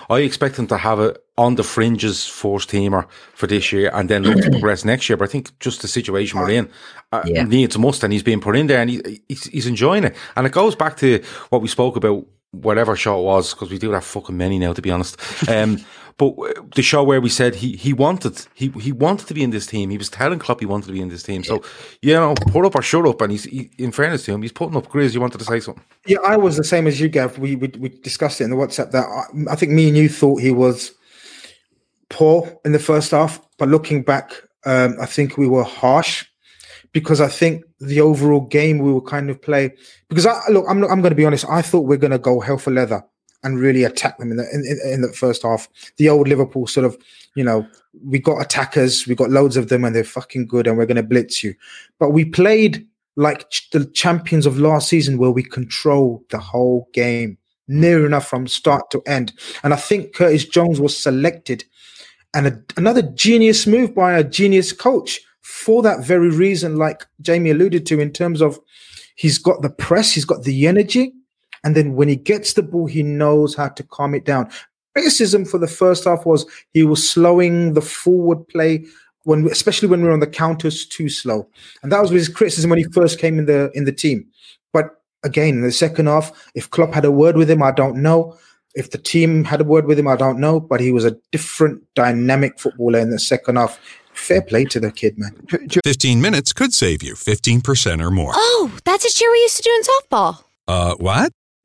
I expect him to have it on the fringes first teamer for this year and then look to progress next year. But I think just the situation we're in uh, needs a must, and he's being put in there and he, he's, he's enjoying it. And it goes back to what we spoke about, whatever show it was, because we do have fucking many now, to be honest. Um, but uh, the show where we said he he wanted he he wanted to be in this team. He was telling Klopp he wanted to be in this team. So you know, put up or shut up. And he's he, in fairness to him, he's putting up. Grizz, you wanted to say something? Yeah, I was the same as you, Gav. We we, we discussed it in the WhatsApp that I, I think me and you thought he was poor in the first half, but looking back, um, I think we were harsh because I think the overall game we were kind of play. Because I look, I'm I'm going to be honest. I thought we're going to go hell for leather and really attack them in the in, in, the first half. The old Liverpool sort of, you know, we got attackers, we got loads of them, and they're fucking good, and we're going to blitz you. But we played like ch- the champions of last season, where we control the whole game near enough from start to end. And I think Curtis Jones was selected, and a, another genius move by a genius coach for that very reason, like Jamie alluded to, in terms of he's got the press, he's got the energy, and then when he gets the ball, he knows how to calm it down. criticism for the first half was he was slowing the forward play when, especially when we were on the counters, too slow, and that was his criticism when he first came in the in the team. But again, in the second half, if Klopp had a word with him, I don't know. If the team had a word with him, I don't know. But he was a different, dynamic footballer in the second half. Fair play to the kid, man. 15 minutes could save you 15% or more. Oh, that's a cheer we used to do in softball. Uh, what?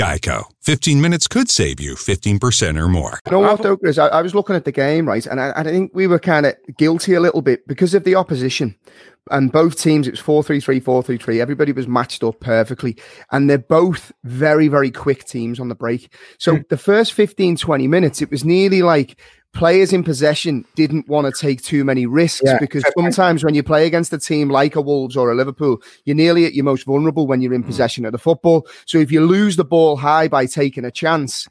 Geico. 15 minutes could save you 15% or more. You know what, though, Chris? I, I was looking at the game, right? And I, I think we were kind of guilty a little bit because of the opposition. And both teams, it was 4 3 3, 4 3 3. Everybody was matched up perfectly. And they're both very, very quick teams on the break. So Hmm. the first 15, 20 minutes, it was nearly like players in possession didn't want to take too many risks Yeah, because sometimes when you play against a team like a Wolves or a Liverpool, you're nearly at your most vulnerable when you're in possession of the football. So if you lose the ball high by taking a chance,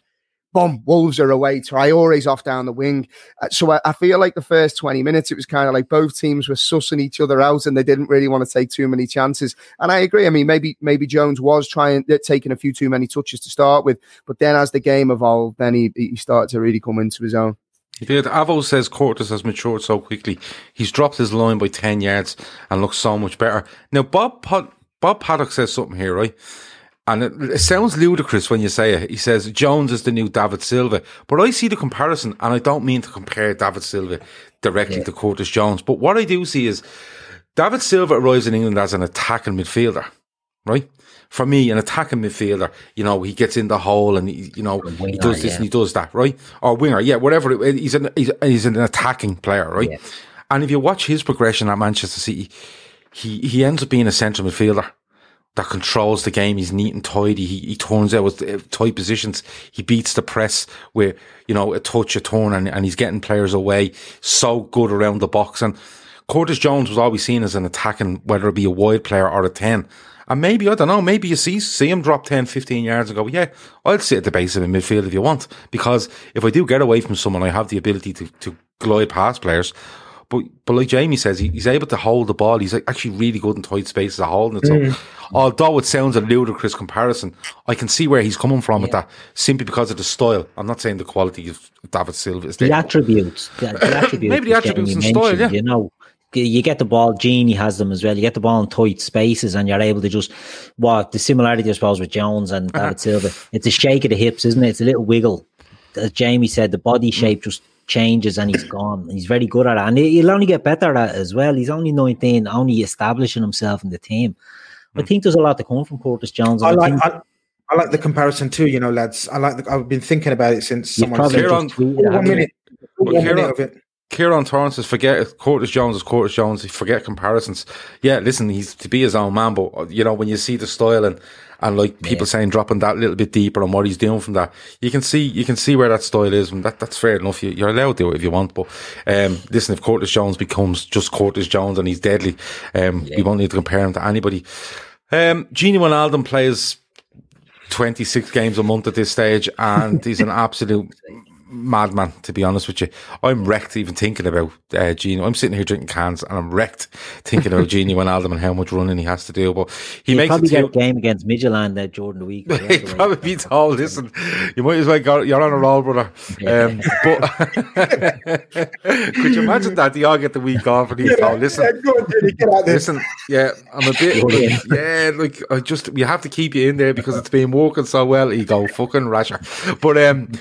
boom, Wolves are away. Traore's off down the wing. Uh, so I, I feel like the first 20 minutes, it was kind of like both teams were sussing each other out and they didn't really want to take too many chances. And I agree. I mean, maybe maybe Jones was trying, uh, taking a few too many touches to start with. But then as the game evolved, then he, he started to really come into his own. He did. Avo says Curtis has matured so quickly. He's dropped his line by 10 yards and looks so much better. Now, Bob, Pod- Bob Paddock says something here, right? And it, it sounds ludicrous when you say it. He says Jones is the new David Silva. But I see the comparison, and I don't mean to compare David Silva directly to Curtis Jones. But what I do see is David Silva arrives in England as an attacking midfielder, right? For me, an attacking midfielder, you know, he gets in the hole and he, you know, he does this yeah. and he does that, right? Or winger, yeah, whatever. it- He's an he's, he's an attacking player, right? And if you watch his progression at Manchester City, he he ends up being a central midfielder that controls the game. He's neat and tidy. He, he turns out with uh, tight positions. He beats the press with, you know, a touch, a turn, and, and he's getting players away. So good around the box. And Curtis Jones was always seen as an attacking, whether it be a wide player or a 10. And maybe, I don't know, maybe you see, see him drop 10, 15 yards and go, yeah, I'll sit at the base of the midfield if you want. Because if I do get away from someone, I have the ability to, to glide past players. But but like Jamie says, he, he's able to hold the ball. He's actually really good in tight spaces at holding it. So Mm. although it sounds a ludicrous comparison, I can see where he's coming from with that simply because of the style. I'm not saying the quality of David Silva is The attributes, the, the [laughs] attributes, Maybe the attributes and style, yeah. You know, you get the ball. Gini has them as well. You get the ball in tight spaces, and you're able to just what the similarity, I suppose, with Jones and Uh-huh. David Silva. It's a shake of the hips, isn't it? It's a little wiggle. As Jamie said, the body shape just changes, and he's gone. He's very good at it, and he- he'll only get better at it as well. He's only 19, only establishing himself in the team. I think there's a lot to come from Curtis Jones. I and like think I, I like the comparison too. You know, lads. I like. The, I've been thinking about it since You've someone probably said Kieran- one minute. Well, One minute of it. Kieran Torrance says, forget Curtis Jones is Curtis Jones. Forget comparisons. Yeah, listen, he's to be his own man, but uh, you know when you see the style and and like people saying dropping that little bit deeper and what he's doing from that, you can see you can see where that style is, and that that's fair enough. You, you're allowed to do it if you want, but um, listen, if Curtis Jones becomes just Curtis Jones and he's deadly, um, we won't need to compare him to anybody. Um, Gini Wijnaldum plays 26 games a month at this stage, and he's an [laughs] absolute madman, to be honest with you. I'm wrecked even thinking about uh, Gino. I'm sitting here drinking cans, and I'm wrecked thinking about [laughs] Gini Wijnaldum and how much running he has to do. But he He'll makes probably it get to a game against Midtjylland uh, Jordan the week. [laughs] He'd probably be told, listen, you might as well go, you're on a roll, brother. Um, but [laughs] could you imagine that? They all get the week off and he's told, listen, Yeah, on, Gini, get out there. listen, yeah, I'm a bit, like, yeah, like, I just, we have to keep you in there because it's been working so well. He go, fucking rasher. But, um,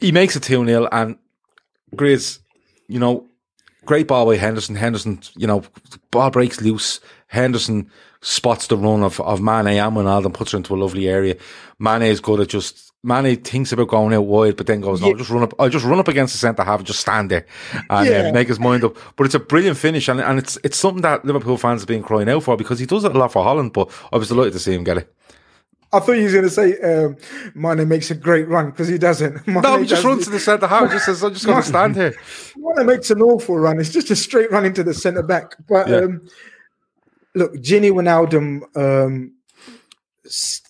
he makes it 2 0 and Grizz, you know, great ball by Henderson. Henderson, you know, ball breaks loose. Henderson spots the run of, of Mane and Wijnaldum, puts her into a lovely area. Mane is good at just, Mane thinks about going out wide, but then goes, no, just run up, I'll just run up against the centre half and just stand there and uh, make his mind up. But it's a brilliant finish and, and it's, it's something that Liverpool fans have been crying out for because he does it a lot for Holland, but I was delighted to see him get it. I thought he was going to say um, Mane makes a great run because he doesn't. [laughs] Mane No, he just runs to the centre half, just says, I'm just going to stand here. Mane makes an awful run. It's just a straight run into the centre back. But Yeah. um, look, Gini Wijnaldum, um,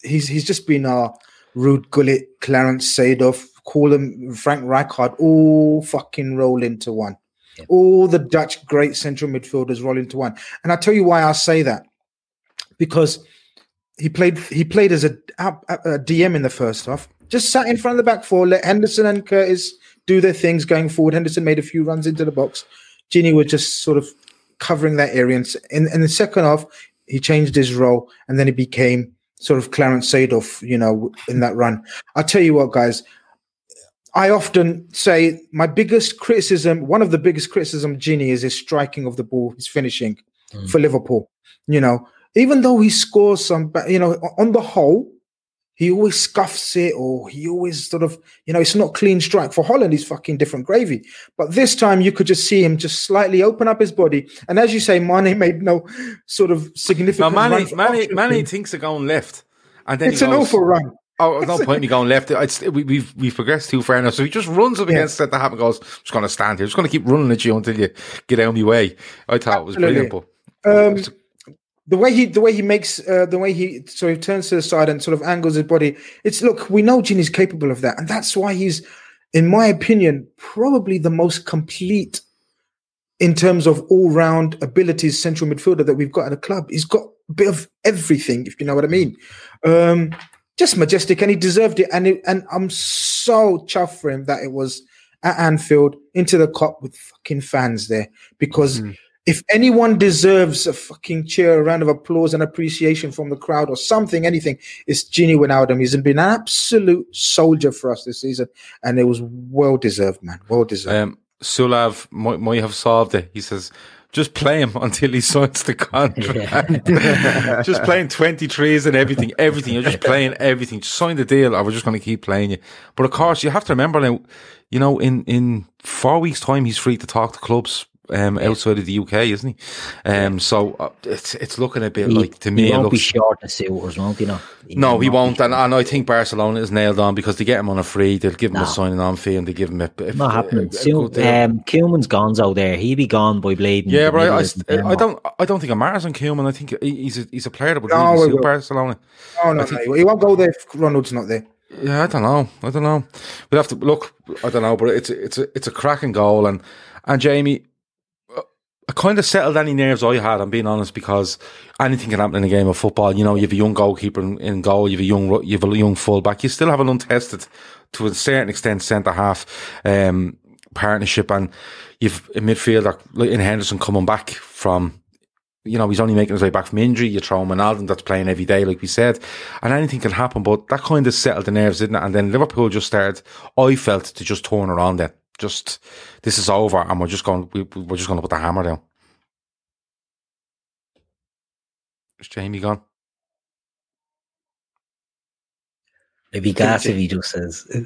he's he's just been our Ruud Gullit, Clarence Seedorf, call him Frank Rijkaard, all fucking roll into one. All the Dutch great central midfielders roll into one. And I tell you why I say that. Because he played he played as a, a, a DM in the first half. Just sat in front of the back four, let Henderson and Curtis do their things going forward. Henderson made a few runs into the box. Gini was just sort of covering that area. And in, in the second half, he changed his role and then he became sort of Clarence Seedorf, you know, in that run. I'll tell you what, guys. I often say my biggest criticism, one of the biggest criticism of is his striking of the ball, his finishing hmm. for Liverpool. You know, even though he scores some, you know, on the whole, he always scuffs it or he always sort of, you know, it's not clean strike. For Holland, he's fucking different gravy. But this time you could just see him just slightly open up his body. And as you say, Mane made no sort of significant for Manny, option. Manny thinks of going left. And then It's an goes, awful run. Oh, there's no point in me going left. It's, we, we've we've progressed too far now. So he just runs up against it. That happen goes. I'm just going to stand here. Just going to keep running at you until you get out of my way. I thought it was Absolutely. brilliant. But Um, the way he, the way he makes, uh, the way he, so he turns to the side and sort of angles his body. It's look, we know Gini's capable of that, and that's why he's, in my opinion, probably the most complete in terms of all-round abilities central midfielder that we've got at the club. He's got a bit of everything, if you know what I mean. Um, just majestic, and he deserved it. And it, and I'm so chuffed for him that it was at Anfield into the cup with fucking fans there because if anyone deserves a fucking cheer, a round of applause and appreciation from the crowd or something, anything, it's Gini Wijnaldum. He's been an absolute soldier for us this season, and it was well deserved, man. Well deserved. um, Sulav might, might have solved it. He says, just play him [laughs] until he signs the contract. [laughs] just playing 23s and everything, everything. You're just playing everything. Just sign the deal or we're just going to keep playing you. But of course, you have to remember now, you know, in, in four weeks' time, he's free to talk to clubs. Um, outside of the UK, isn't he? Um, so uh, it's it's looking a bit He- like to me. he won't be looks, short of suitors, won't he? No, no, he won't, and, and I think Barcelona is nailed on because they get him on a free. They'll give him No. a signing on fee, and they give him a, a, Not a- happening. a Soon, good deal. um, Koeman's gonzo there. He'll be gone by bleeding. Yeah, but I, I, of st- December. I don't. I don't think it matters on Koeman. I think he's a, he's a player that would No, really suit. Barcelona. oh no, no, he won't go there if Ronald's not there. Yeah, I don't know. I don't know. We'll have to look. I don't know, but it's a, it's a it's a cracking goal, and and Jamie, I kind of settled any nerves I had. I'm being honest because anything can happen in a game of football. You know, you have a young goalkeeper in, in goal, you have a young you have a young fullback. You still have an untested, to a certain extent, centre half um, partnership, and you've a midfielder like in Henderson coming back from you know, he's only making his way back from injury. You throw him an Alden that's playing every day, like we said, and anything can happen. But that kind of settled the nerves, didn't it? And then Liverpool just started. I felt to just turn around. Then just this is over, and we're just going. We, we're just going to put the hammer down. Is Jamie gone? It'd be gas if he just says. Uh,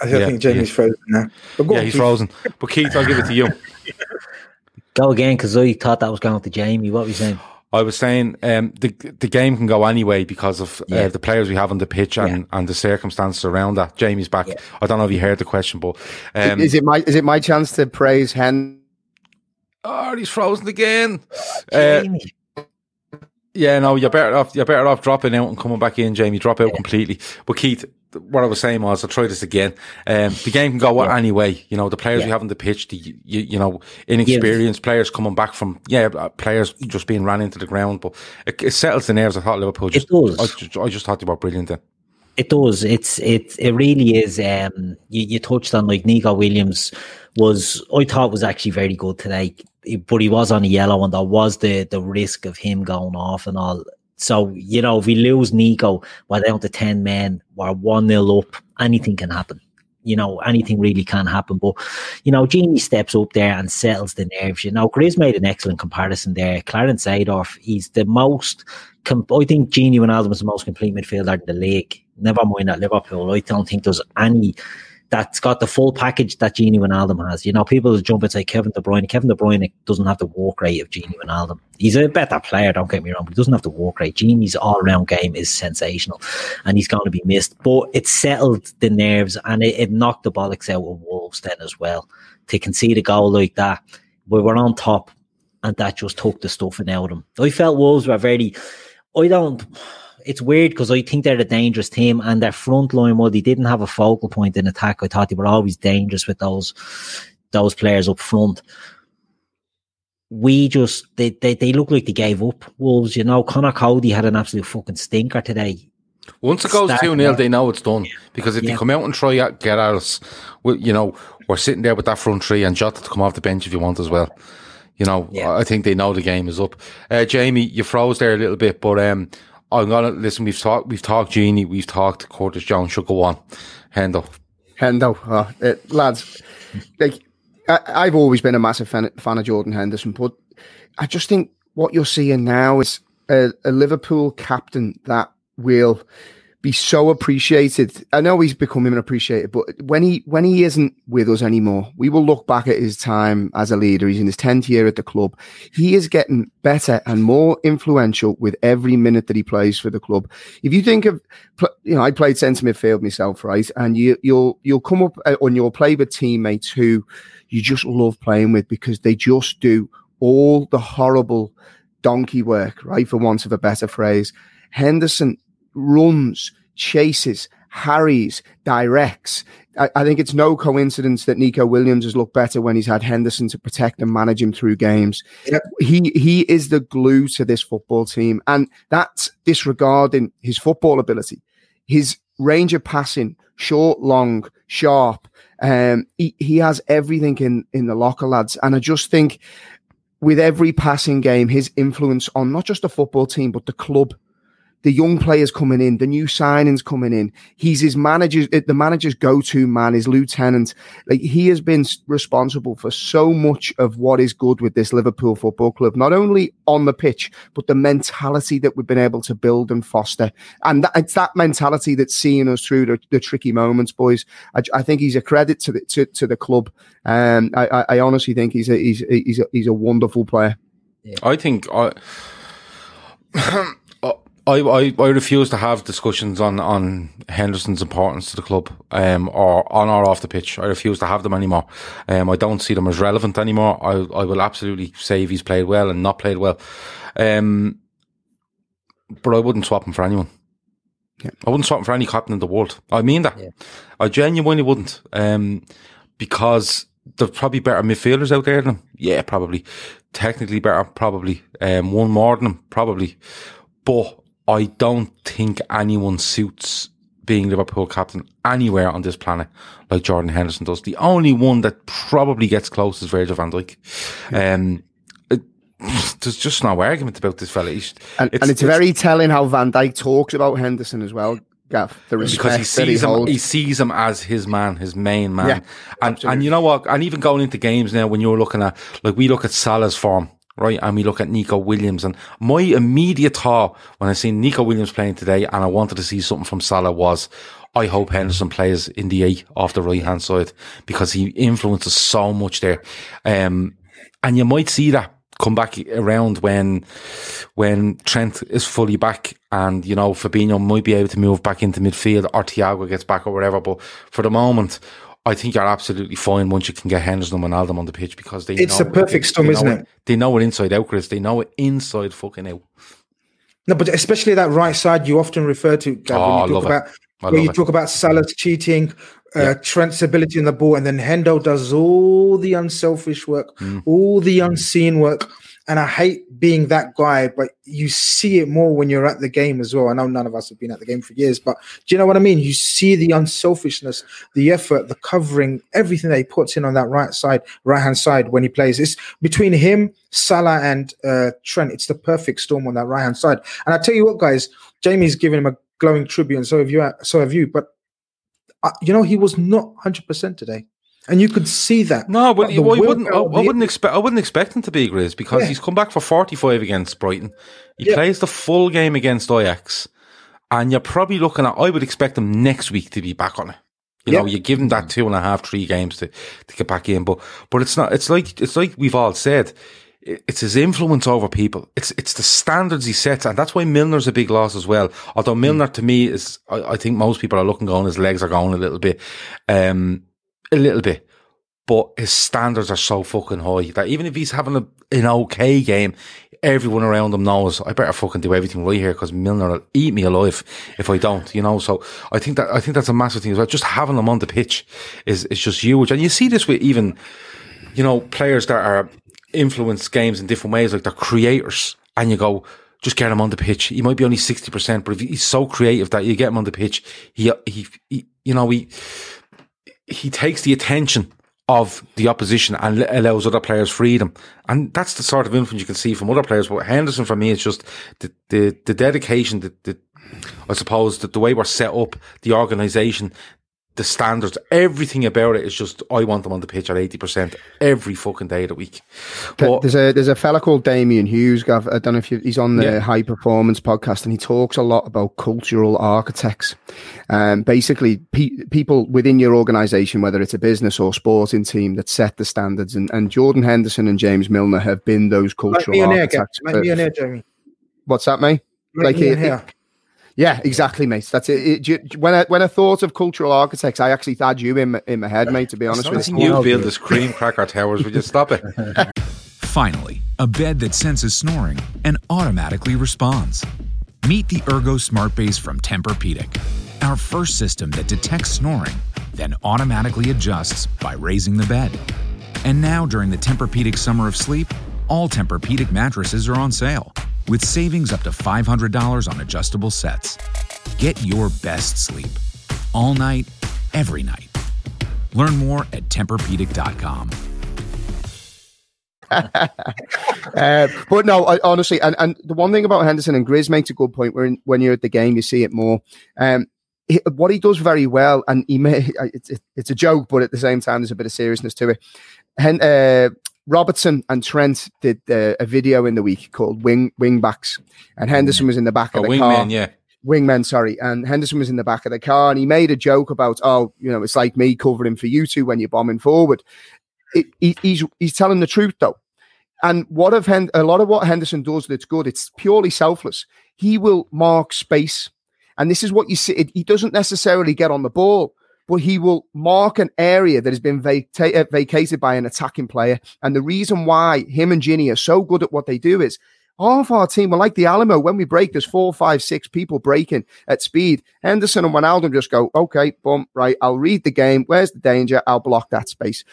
I Yeah, think Jamie's yeah. frozen now. But Yeah, he's Keith. frozen. But Keith, I'll give it to you. [laughs] Go again because I thought that was going to Jamie. What were you saying? I was saying um, the the game can go anyway because of Yeah. uh, the players we have on the pitch and, and the circumstances around that. Jamie's back. I don't know if you heard the question, but um, is it my is it my chance to praise Hen? Oh, he's frozen again. [gasps] Uh, yeah, no, you're better off. You're better off dropping out and coming back in, Jamie. Drop out completely. But Keith, th- what I was saying was, I'll try this again. Um, the game can go any way. You know, the players we have on the pitch, the you, you know inexperienced players coming back from yeah, uh, players just being ran into the ground. But it, it settles the nerves. I thought Liverpool just. does. I just, I just thought they were brilliant. Then. It does. It's it. It really is. Um, you, you touched on like Neco Williams was. I thought was actually very good today, but he was on a yellow, and there was the the risk of him going off and all. So you know, if we lose Neco, we're down to ten men. We're one 0 up. Anything can happen. You know, anything really can happen. But you know, Gini steps up there and settles the nerves. You know, Grizz made an excellent comparison there. Clarence Seedorf, he's the most. Com- I think Gini Wijnaldum is the most complete midfielder in the league. Never mind at Liverpool. I don't think there's any that's got the full package that Gini Wijnaldum has. You know, people jump and say Kevin De Bruyne. Kevin De Bruyne doesn't have the work rate of Gini Wijnaldum. He's a better player, don't get me wrong, but he doesn't have the work rate. Gini's all round game is sensational and he's going to be missed. But it settled the nerves and it, it knocked the bollocks out of Wolves then as well. To concede a goal like that, we were on top and that just took the stuffing out of them. I felt Wolves were very. I don't. It's weird because I think they're a dangerous team, and their front line, well, they didn't have a focal point in attack. I thought they were always dangerous with those those players up front. We just they, they they look like they gave up. Wolves, you know, Conor Coady had an absolute fucking stinker today. Once it goes 2 0, they know it's done. Because if Yeah. they come out and try get at us, we, you know, we're sitting there with that front three and Jota to come off the bench if you want as well. You know, I think they know the game is up. Uh, Jamie, you froze there a little bit, but um, I'm gonna listen. We've talked, we've talked Genie, we've talked Curtis Jones. Should go on, Hendo. Hendo, oh, uh, lads, like I, I've always been a massive fan, fan of Jordan Henderson, but I just think what you're seeing now is a, a Liverpool captain that will be so appreciated. I know he's becoming appreciated, but when he when he isn't with us anymore, we will look back at his time as a leader. He's in his tenth year at the club. He is getting better and more influential with every minute that he plays for the club. If you think of, you know, I played centre midfield myself, right? And you you'll you'll come up uh, on your play with teammates who you just love playing with because they just do all the horrible donkey work, right? For want of a better phrase. Henderson runs, chases, harries, directs. I, I think it's no coincidence that Neco Williams has looked better when he's had Henderson to protect and manage him through games. He he is the glue to this football team, and that's disregarding his football ability, his range of passing, short, long, sharp. Um, he, he has everything in in the locker, lads, and I just think with every passing game, his influence on not just the football team but the club, the young players coming in, the new signings coming in. He's his manager's the manager's go-to man, his lieutenant. Like he has been responsible for so much of what is good with this Liverpool Football Club, not only on the pitch but the mentality that we've been able to build and foster. And that, it's that mentality that's seeing us through the, the tricky moments, boys. I, I think he's a credit to the to, to the club. Um, I, I, I honestly think he's a he's he's a, he's a wonderful player. I think I, [clears throat] I, I, I refuse to have discussions on, on Henderson's importance to the club, um, or on or off the pitch. I refuse to have them anymore. Um, I don't see them as relevant anymore. I, I will absolutely say if he's played well and not played well. Um, but I wouldn't swap him for anyone. Yeah. I wouldn't swap him for any captain in the world. I mean that. Yeah. I genuinely wouldn't. Um, because there's probably better midfielders out there than him. Yeah, probably. Technically better, probably. Um, one more than him, probably. But I don't think anyone suits being Liverpool captain anywhere on this planet like Jordan Henderson does. The only one that probably gets close is Virgil van Dijk. Um, it- [sighs] there's just no argument about this fella. He's- And it's, and it's, very telling how Van Dijk talks about Henderson as well, Gav. The respect because he that he sees him, holds. he sees him as his man, his main man. Yeah, and and you know what? And even going into games now, when you're looking at like we look at Salah's form, right, and we look at Neco Williams, and my immediate thought when I seen Neco Williams playing today, and I wanted to see something from Salah was. I hope Henderson plays in the eight off the right hand side because he influences so much there. Um, and you might see that come back around when when Trent is fully back and you know Fabinho might be able to move back into midfield or Thiago gets back or whatever. But for the moment, I think you're absolutely fine once you can get Henderson and Wijnaldum on the pitch because they It's know a perfect storm, isn't it? They know it inside out, Chris. They know it inside fucking out. No, but especially that right side you often refer to, Gav, Oh, you talk about when you it. talk about Salah's cheating, uh, Trent's ability in the ball, and then Hendo does all the unselfish work, Mm. all the unseen work. And I hate being that guy, but you see it more when you're at the game as well. I know none of us have been at the game for years, but do you know what I mean? You see the unselfishness, the effort, the covering, everything that he puts in on that right side, right hand side when he plays. It's between him, Salah, and uh, Trent. It's the perfect storm on that right hand side. And I tell you what, guys, Jamie's giving him a glowing tribute, and so have you. So have you. But uh, you know, he was not hundred percent today, and you could see that. No, but The you, well, you wouldn't. I, I wouldn't expect. I wouldn't expect him to be Grizz because Yeah. he's come back for forty-five against Brighton. He Yeah. plays the full game against Ajax, and you're probably looking at. I would expect him next week to be back on it. You know, you give him that two and a half, three games to, to get back in, but but it's not. It's like it's like we've all said. It's his influence over people. It's it's the standards he sets, and that's why Milner's a big loss as well. Although Milner, to me, is I, I think most people are looking going his legs are going a little bit, um, a little bit. but his standards are so fucking high that even if he's having a, an okay game, everyone around him knows I better fucking do everything right here because Milner will eat me alive if I don't, you know. So I think that I think that's a massive thing as well. Just having him on the pitch is is just huge, and you see this with even you know players that are influence games in different ways, like they're creators, and you go. Just get him on the pitch. He might be only sixty percent, but if he's so creative that you get him on the pitch, he, he, he you know, he, he takes the attention of the opposition and allows other players freedom. And that's the sort of influence you can see from other players. But Henderson, for me, is just the, the, the dedication, the, the, I suppose that the way we're set up, the organisation, the standards, everything about it is just I want them on the pitch at eighty percent every fucking day of the week. But, there's a there's a fella called Damian Hughes. Gav, I don't know if you, he's on the yeah. High Performance podcast, and he talks a lot about cultural architects. Um, basically, pe- people within your organisation, whether it's a business or sporting team, that set the standards. And, and Jordan Henderson and James Milner have been those cultural architects. Like me and here, Jamie. What's that, mate? Like, like me here. Yeah, exactly, mate. That's it. it, when I when I thought of cultural architects, I actually had you in in my head, mate. To be honest with you, you build this cream cracker towers. Would you stop it? [laughs] Finally, a bed that senses snoring and automatically responds. Meet the Ergo Smart Base from Tempur-Pedic, our first system that detects snoring, then automatically adjusts by raising the bed. And now, during the Tempur-Pedic Summer of Sleep, all Tempur-Pedic mattresses are on sale with savings up to $500 on adjustable sets. Get your best sleep all night, every night. Learn more at TempurPedic.com. [laughs] uh, but no, I, honestly, and, and the one thing about Henderson and Grizz makes a good point. Where when you're at the game, you see it more. Um, he, what he does very well, and he may [laughs] it's, it's a joke, but at the same time, there's a bit of seriousness to it. Hen, uh, Robertson and Trent did uh, a video in the week called Wing Wingbacks, and Henderson was in the back of oh, the wingman, car. yeah. Wingmen, sorry. And Henderson was in the back of the car and he made a joke about, oh, you know, it's like me covering for you two when you're bombing forward. It, he, he's he's telling the truth though. And what of Hen- a lot of what Henderson does that's good, it's purely selfless. He will mark space. And this is what you see. He doesn't necessarily get on the ball, but he will mark an area that has been uh, vacated by an attacking player. And the reason why him and Gini are so good at what they do is half our team are like the Alamo. When we break, there's four, five, six people breaking at speed. Henderson and Wijnaldum just go, okay, boom, right. I'll read the game. Where's the danger? I'll block that space.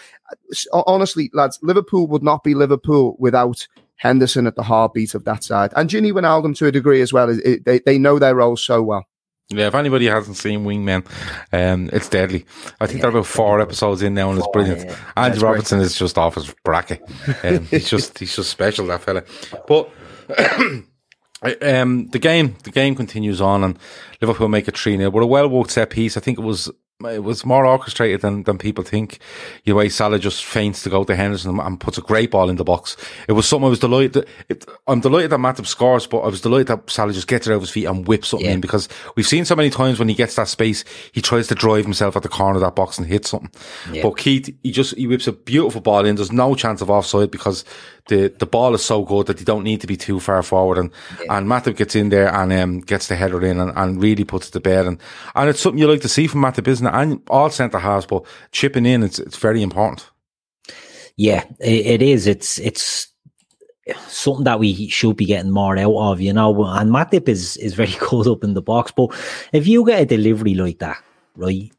Honestly, lads, Liverpool would not be Liverpool without Henderson at the heartbeat of that side. And Gini Wijnaldum to a degree as well. They, they know their roles so well. Yeah, if anybody hasn't seen Wingmen, um, it's deadly. I think yeah. they're about four episodes in now, and it's brilliant. Yeah. Andy That's Robertson great. is just off his bracket. Um, [laughs] he's just he's just special, that fella. But [coughs] um, the game the game continues on, and Liverpool make a three 0 But a well worked set piece. I think it was it was more orchestrated than, than people think. You know, way Salah just feints to go to Henderson and, puts a great ball in the box. It was something I was delighted. It, I'm delighted that Matip scores, but I was delighted that Salah just gets it out of his feet and whips something yeah. in because we've seen so many times when he gets that space, he tries to drive himself at the corner of that box and hit something. Yeah. But Keith, he just he whips a beautiful ball in. There's no chance of offside because the the ball is so good that they don't need to be too far forward. And yeah. and Matip gets in there and um, gets the header in and, and really puts it to bed. And and it's something you like to see from Matip, isn't it? And all centre halves, but chipping in, it's it's very important. Yeah, it, it is. It's it's something that we should be getting more out of, you know. And Matip is is very [laughs] good up in the box, but if you get a delivery like that, right,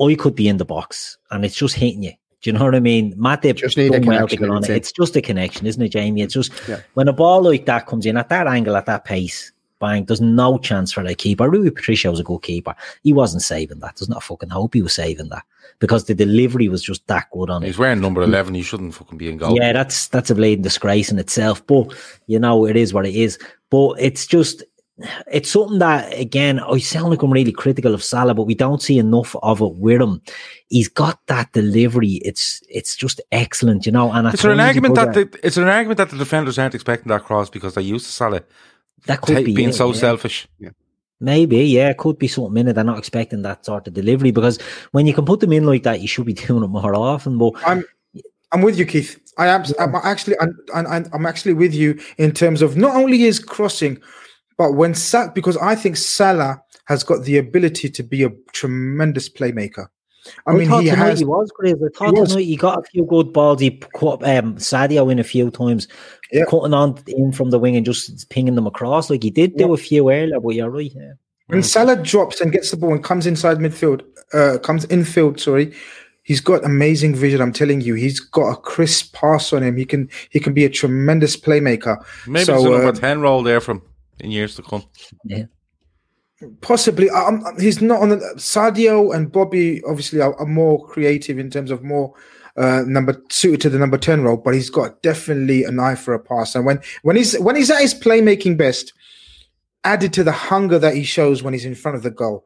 I could be in the box and it's just hitting you. Do you know what I mean? Matip just need a connection well on it. It's just a connection, isn't it, Jamie? It's just yeah. when a ball like that comes in at that angle, at that pace, bang, there's no chance for the keeper. Rui Patricio was a good keeper. He wasn't saving that. There's not a fucking hope he was saving that because the delivery was just that good on He's it. He's wearing number 11. He shouldn't fucking be in goal. Yeah, that's, that's a blatant disgrace in itself. But, you know, it is what it is. But it's just, it's something that again I sound like I'm really critical of Salah, but we don't see enough of it with him. He's got that delivery. It's it's just excellent, you know. And it's an argument that the, it's an argument that the defenders aren't expecting that cross because they used to Salah. That could t- be being it, so yeah. selfish. Yeah. Maybe, yeah, it could be something in it. They're not expecting that sort of delivery because when you can put them in like that, you should be [laughs] doing it more often. But I'm, I'm with you, Keith. I am. I'm actually, I'm, I'm actually with you in terms of not only his crossing, but when Sal, because I think Salah has got the ability to be a tremendous playmaker. I mean, thought he tonight has. he was great. I thought He was. tonight he got a few good balls. He caught um, Sadio in a few times, Yeah. cutting on in from the wing and just pinging them across. Like he did do a few earlier, but you're right. Yeah. When Salah drops and gets the ball and comes inside midfield, uh, comes infield, sorry, he's got amazing vision. I'm telling you, he's got a crisp pass on him. He can he can be a tremendous playmaker. Maybe so, there's a number uh, 10 role there from in years to come. Yeah. possibly, um, he's not on the Sadio and Bobby. Obviously, are, are more creative in terms of more. Uh, number suited to the number ten role, but he's got definitely an eye for a pass. And when when he's when he's at his playmaking best, added to the hunger that he shows when he's in front of the goal,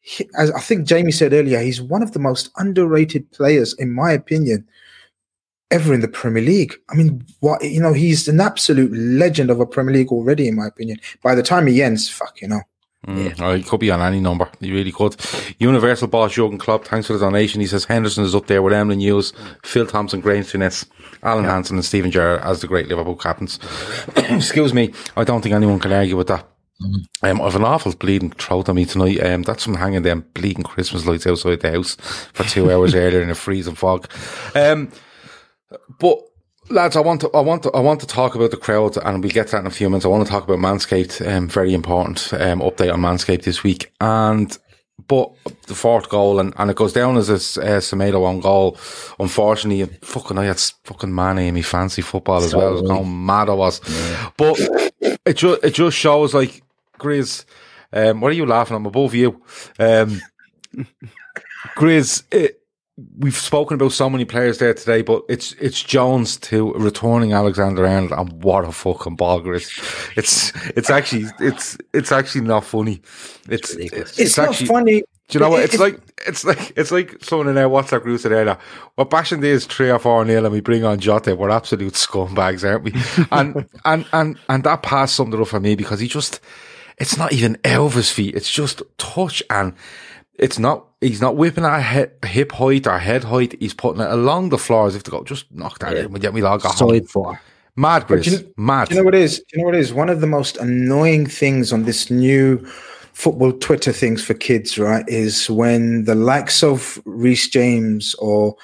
he- as I think Jamie said earlier, he's one of the most underrated players, in my opinion, ever in the Premier League. I mean, what you know, he's an absolute legend of a Premier League already, in my opinion. By the time he ends, fuck, you know. Mm, oh, he could be on any number. He really could. Universal boss Jurgen Klopp, thanks for the donation. He says Henderson is up there with Emlyn Hughes, Phil Thompson, Graham Souness, Alan Hansen, and Steven Gerrard as the great Liverpool captains. [coughs] Excuse me. I don't think anyone can argue with that. Um, I've an awful bleeding throat on me tonight. Um, that's from hanging them bleeding Christmas lights outside the house for two hours [laughs] earlier in a freezing fog. Um, but lads, I want to, I want to, I want to talk about the crowd, and we'll get to that in a few minutes. I want to talk about Manscaped. Um, very important um, update on Manscaped this week, and but the fourth goal, and, and it goes down as a uh, Semedo on goal. Unfortunately, fucking I had fucking Mane in me fancy football as So well. How mad I was, but it just it just shows like Grizz. Um, what are you laughing? I'm above you. Um, [laughs] Grizz, it, we've spoken about so many players there today, but it's it's Jones to returning Alexander Arnold, and what a fucking ball, Grizz. It's it's actually it's it's actually not funny. It's it's, It's, not actually, funny. Do you know what? It- It's like it's like it's like someone in our WhatsApp group said earlier. We're bashing these three or four nil, and we bring on Jota. We're absolute scumbags, aren't we? [laughs] And and and and that pass summed it up for me because he just it's not even out of his feet. It's just touch and it's not. He's not whipping at head, hip height or head height. He's putting it along the floor as if to go. Just knock that in. We get me log home. Side four. Mad, But do Grizz. you, Mad. do you know what it is? Do you know what it is? One of the most annoying things on this new football Twitter things for kids, right, is when the likes of Reece James or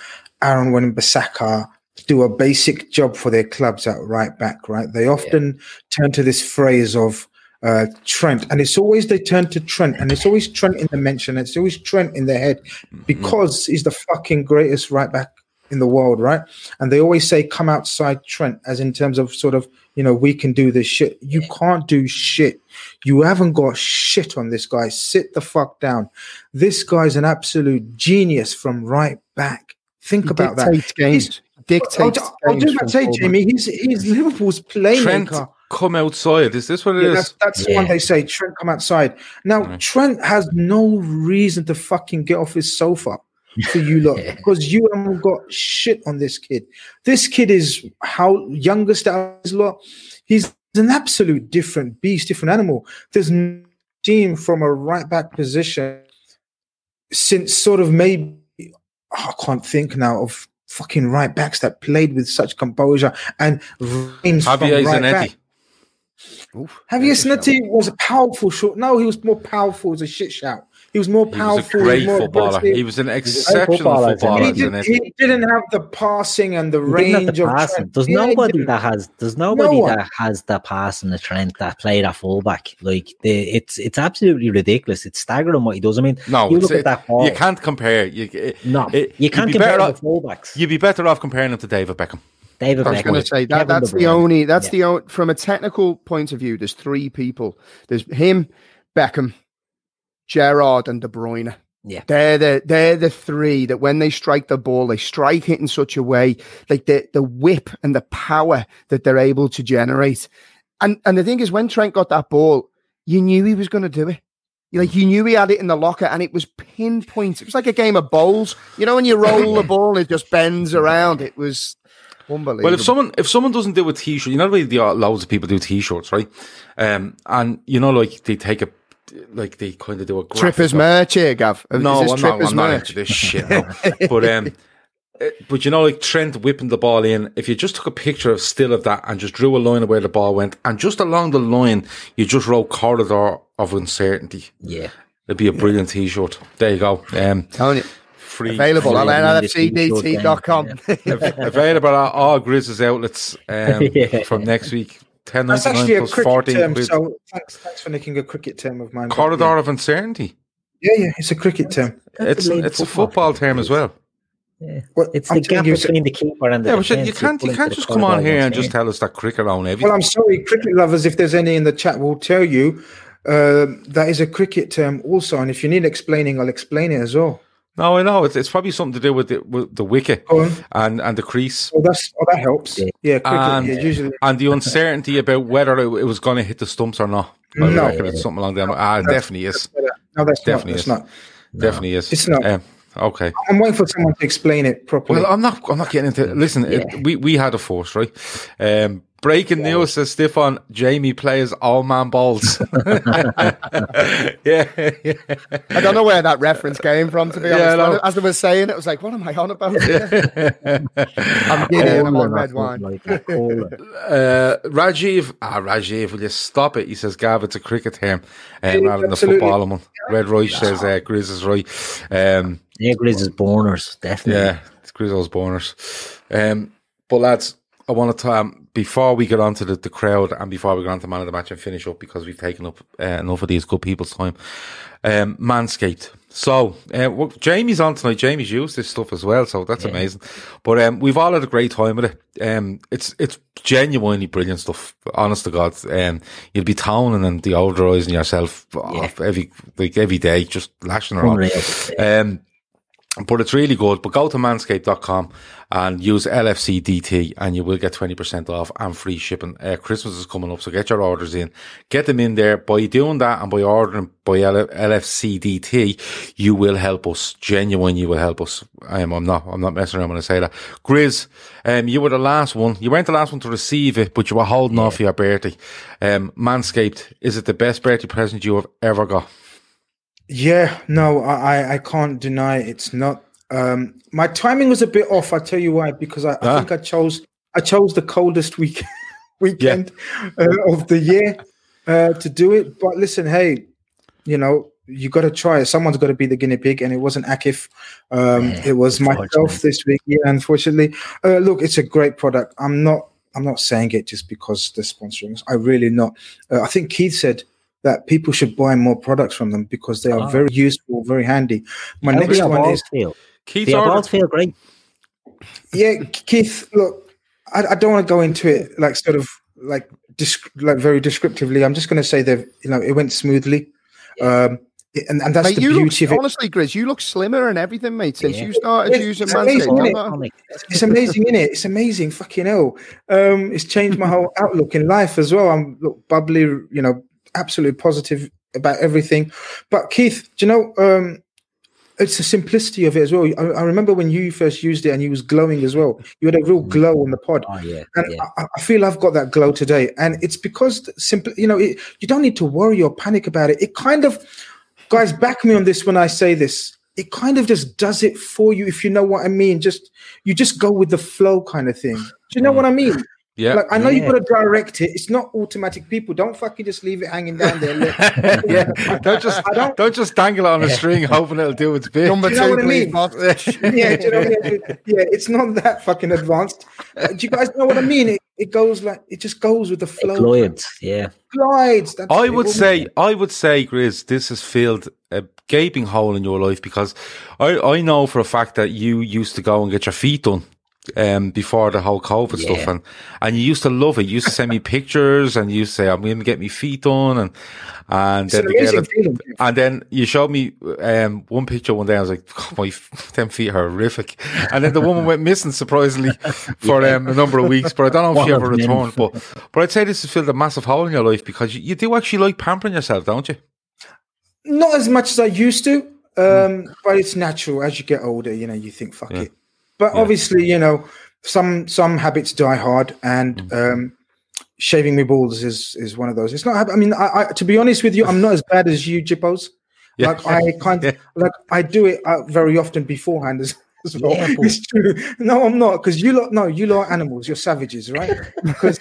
Aaron Wan-Bissaka do a basic job for their clubs at right back, right? They often turn to this phrase of uh, Trent, and it's always they turn to Trent, and it's always Trent in the mention, it's always Trent in their head because he's the fucking greatest right back in the world, right? And they always say, come outside Trent, as in terms of sort of, you know, we can do this shit. You can't do shit. You haven't got shit on this guy. Sit the fuck down. This guy's an absolute genius from right back. Think He about that. dictates games. He's- Dictates I'll, I'll games do that say. Jamie. He's he's Liverpool's Trent playmaker. Come outside. Is this what it is? Yeah, that's that's the one they say. Trent come outside. Now Trent has no reason to fucking get off his sofa for you [laughs] lot because you haven't got shit on this kid. This kid is how youngest out of his lot. He's an absolute different beast, different animal. There's no team from a right back position since sort of maybe oh, I can't think now of fucking right backs that played with such composure and range from Javier right Zanetti. back. Javier Zanetti was a powerful shot. No, he was more powerful as a shit shout. He was more powerful. He was powerful. a great more footballer. He was an exceptional footballer. He, did, he didn't have the passing and the He range the of passing. Trent. There's Yeah, nobody that has. There's nobody one. that has the pass and the Trent that played a fullback. Like the, it's it's absolutely ridiculous. It's staggering what he does. I mean, No, you it's- look at that ball. you can't compare. You, it- No, it- you can't be compare better the off- fullbacks. You'd be better off comparing him to David Beckham. David I was going to say that that's the only that's the only from a technical point of view. There's three people. There's him, Beckham, Gerrard, and De Bruyne. Yeah, they're the they're the three that when they strike the ball, they strike it in such a way like the the whip and the power that they're able to generate. And and the thing is, when Trent got that ball, you knew he was going to do it. Like you knew he had it in the locker, and it was pinpoint. It was like a game of bowls. You know, when you roll the ball, it just bends around. It was unbelievable. Well, if someone if someone doesn't do a t-shirt, you know the way the, loads of people do t-shirts, right? Um, and you know, like they take a like they kind of do a graphic Trippers of- merch here, Gav. Is No, this I'm not, Trippers I'm not into this shit. No. [laughs] but um, uh, but you know, like Trent whipping the ball in. If you just took a picture of still of that and just drew a line of where the ball went, and just along the line, you just wrote corridor of uncertainty. Yeah. It'd be a brilliant T-shirt. There you go. Um, Telling you. free. Available on Yeah, nlfcdt.com. [laughs] Av- available at all Grizzlies outlets um, [laughs] Yeah. from next week. Ten That's ninety actually nine a plus cricket fourteen term. quid. So thanks, thanks for nicking a cricket term of mine. Corridor Yeah, of uncertainty. yeah, yeah, it's a cricket term. It's it's a football term as well. Yeah. Well, It's I'm the gap telling you, between the keeper and the Yeah, but you, defence. you can't you put can't into the just come on corridor here and once just in. tell us that cricket own everything. Well, I'm sorry, cricket lovers. If there's any in the chat, will tell you uh, that is a cricket term also. And if you need explaining, I'll explain it as well. No, I know it's, it's probably something to do with the with the wicket and and the crease Oh, that's oh, that helps. Yeah, cricket. and yeah, usually. and the uncertainty about whether it, it was going to hit the stumps or not. I No. reckon it's something along them. Ah, it definitely is. No, that's Definitely not. is. That's not. Definitely is. It's not. Um, okay. I'm waiting for someone to explain it properly. Well, I'm not. I'm not getting into. Listen, it, we we had a force, right? Um, breaking news says Stefan Jamie plays all man balls. [laughs] [laughs] yeah, yeah. I don't know where that reference came from, to be Yeah, honest. no. As they were saying it, was like, what am I on about? [laughs] I'm giddy and I'm on red wine. Uh, Rajiv, ah, Rajiv, will you stop it? He says, Gav, it's a cricket term Yeah, rather than a football one. Red Roy says, uh, Grizz is right. Um, Yeah, Grizz is borners, definitely. yeah, it's Grizzle's boners. Um, but lads, I want to um, before we get on to the, the crowd and before we get on to man of the match and finish up because we've taken up uh, enough of these good people's time. Um, Manscaped. So, uh, well, Jamie's on tonight. Jamie's used this stuff as well, so that's amazing. But um, we've all had a great time with it. Um, it's it's genuinely brilliant stuff. Honest to God, um, you'll be toning and deodorizing yourself off every like every day, just lashing around. Um, but it's really good. But go to manscaped.com and use LFCDT and you will get 20% off and free shipping. Uh, Christmas is coming up, so get your orders in. Get them in there. By doing that and by ordering by L- LFCDT, you will help us. Genuinely, you will help us. Um, I'm not, I'm not messing around when I say that. Grizz, um, you were the last one. You weren't the last one to receive it, but you were holding off your birthday. Um, Manscaped, is it the best birthday present you have ever got? Yeah, no, I, I, I can't deny it's not. Um, my timing was a bit off. I tell you why, because I, I Ah. think I chose I chose the coldest week [laughs] weekend uh, of the year uh, to do it. But listen, hey, you know you got to try it. Someone's got to be the guinea pig, and it wasn't Akif. Um, it was myself this week. Yeah, unfortunately. Uh, look, it's a great product. I'm not. I'm not saying it just because they're sponsoring us. I really not. Uh, I think Keith said that people should buy more products from them because they are Ah. very useful, very handy. My How next one is feel? Keith Do your feel great? yeah, Keith. Look, I, I don't want to go into it like sort of like disc, like very descriptively. I'm just going to say that you know it went smoothly, um, and and that's Mate, the you beauty look, of it. honestly, Grizz, you look slimmer and everything, mate, since Yeah. you started It's- using it's amazing, Manscaped. innit? haven't It's amazing, innit? It's amazing, fucking hell. Um, it's changed my whole outlook in life as well. I'm look, bubbly, you know, absolutely positive about everything. But Keith, do you know, um, it's the simplicity of it as well. I, I remember when you first used it and you was glowing as well. You had a real glow on the pod. Oh, yeah. And yeah. I, I feel I've got that glow today, and it's because simple. You know, it, you don't need to worry or panic about it. It kind of, guys, back me on this when I say this. It kind of just does it for you, if you know what I mean. Just you just go with the flow, kind of thing. Do you know what I mean? Yeah. Like I know Yeah. you've got to direct it. It's not automatic. People don't fucking just leave it hanging down there. [laughs] Yeah, don't just I don't- don't just dangle it on a string hoping it'll do its bit. Number Do you know two, what I mean? [laughs] yeah, do you know what I mean? yeah, it's not that fucking advanced. Uh, do you guys know what I mean? It, it goes like it just goes with the flow. It glides, yeah. Glides. That's I would Well, say, I would say, Grizz, this has filled a gaping hole in your life because I, I know for a fact that you used to go and get your feet done um, before the whole COVID stuff, and and you used to love it. You used to send me [laughs] pictures, and you say, "I'm going to get my feet done," and and then an to get amazing it- feeling. and then you showed me um, one picture one day. I was like, "God, "My [laughs] them feet are horrific," and then the woman went missing surprisingly [laughs] for um, a number of weeks. But I don't know if she ever returned. But but I'd say this has filled a massive hole in your life because you, you do actually like pampering yourself, don't you? not as much as I used to, um, but it's natural as you get older. You know, you think fuck Yeah. it. But obviously, you know, some some habits die hard, and um, shaving my balls is is one of those. It's not. I mean, I, I to be honest with you, I'm not as bad as you, Jippos. Yeah. Like I kind [laughs] of like I do it uh, very often beforehand as, as well. Yeah, it's true. No, I'm not because you lot. No, you lot are animals. You're savages, right? [laughs] Because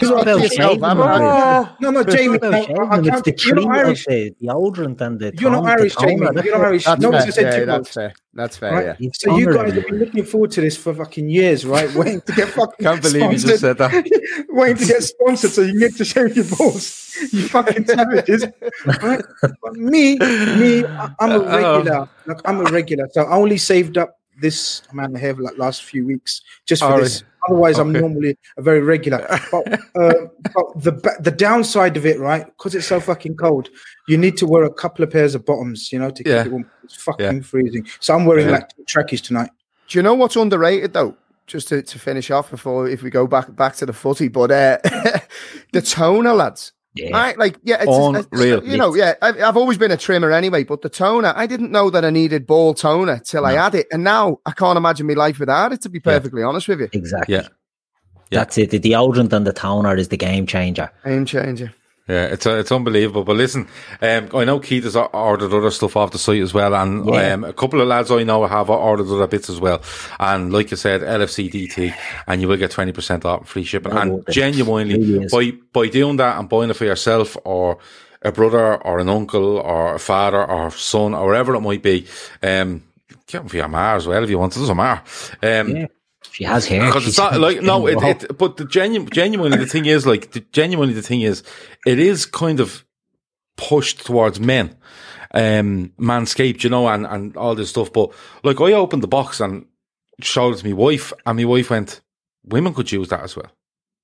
It's about shaving, man. no, no, Jamie. about I- I can't- It's the you're not Irish. the deodorant and the You're not Irish. Jamie. You're not Irish. That's No fair. one's said Yeah, two that's fair. That's fair. Right? Yeah. So you guys have been looking forward to this for fucking years, right? [laughs] Waiting to get [laughs] fucking Can't believe you just said that. [laughs] Waiting to get sponsored so you can get to shave your balls. You fucking savages. Right? But me, me, I- I'm a uh, oh. regular. Like I'm a regular. So I only saved up this amount of hair for like last few weeks just for All this. Right. Otherwise, I'm normally a very regular. But, uh, [laughs] but the the downside of it, right? Because it's so fucking cold, you need to wear a couple of pairs of bottoms, you know, to keep Yeah. it warm. It's fucking freezing. So I'm wearing Yeah. like trackies tonight. Do you know what's underrated though? Just to, to finish off before if we go back back to the footy, but uh, [laughs] the toner, lads. Yeah. Right, like yeah, it's, it's- Unreal. you know, yeah. I've, I've always been a trimmer anyway, but the toner, I didn't know that I needed ball toner till I had it, and now I can't imagine my life without it. To be perfectly honest with you, Exactly. Yeah. That's it. The deodorant and the toner is the game changer. game changer. Yeah, it's uh, it's unbelievable. But listen, um, I know Keith has ordered other stuff off the site as well, and Yeah. um, a couple of lads I know have ordered other bits as well. And like you said, LFCDT, and you will get twenty percent off free shipping. And genuinely, by by doing that and buying it for yourself or a brother or an uncle or a father or son or whatever it might be, um, get them for your ma as well if you want. It doesn't matter. Um, Yeah. She has hair. because it's not like no, it, it but the genuine, genuinely the thing is like the, genuinely the thing is it is kind of pushed towards men, um, manscaped, you know, and and all this stuff. But like I opened the box and showed it to my wife, and my wife went, "Women could use that as well."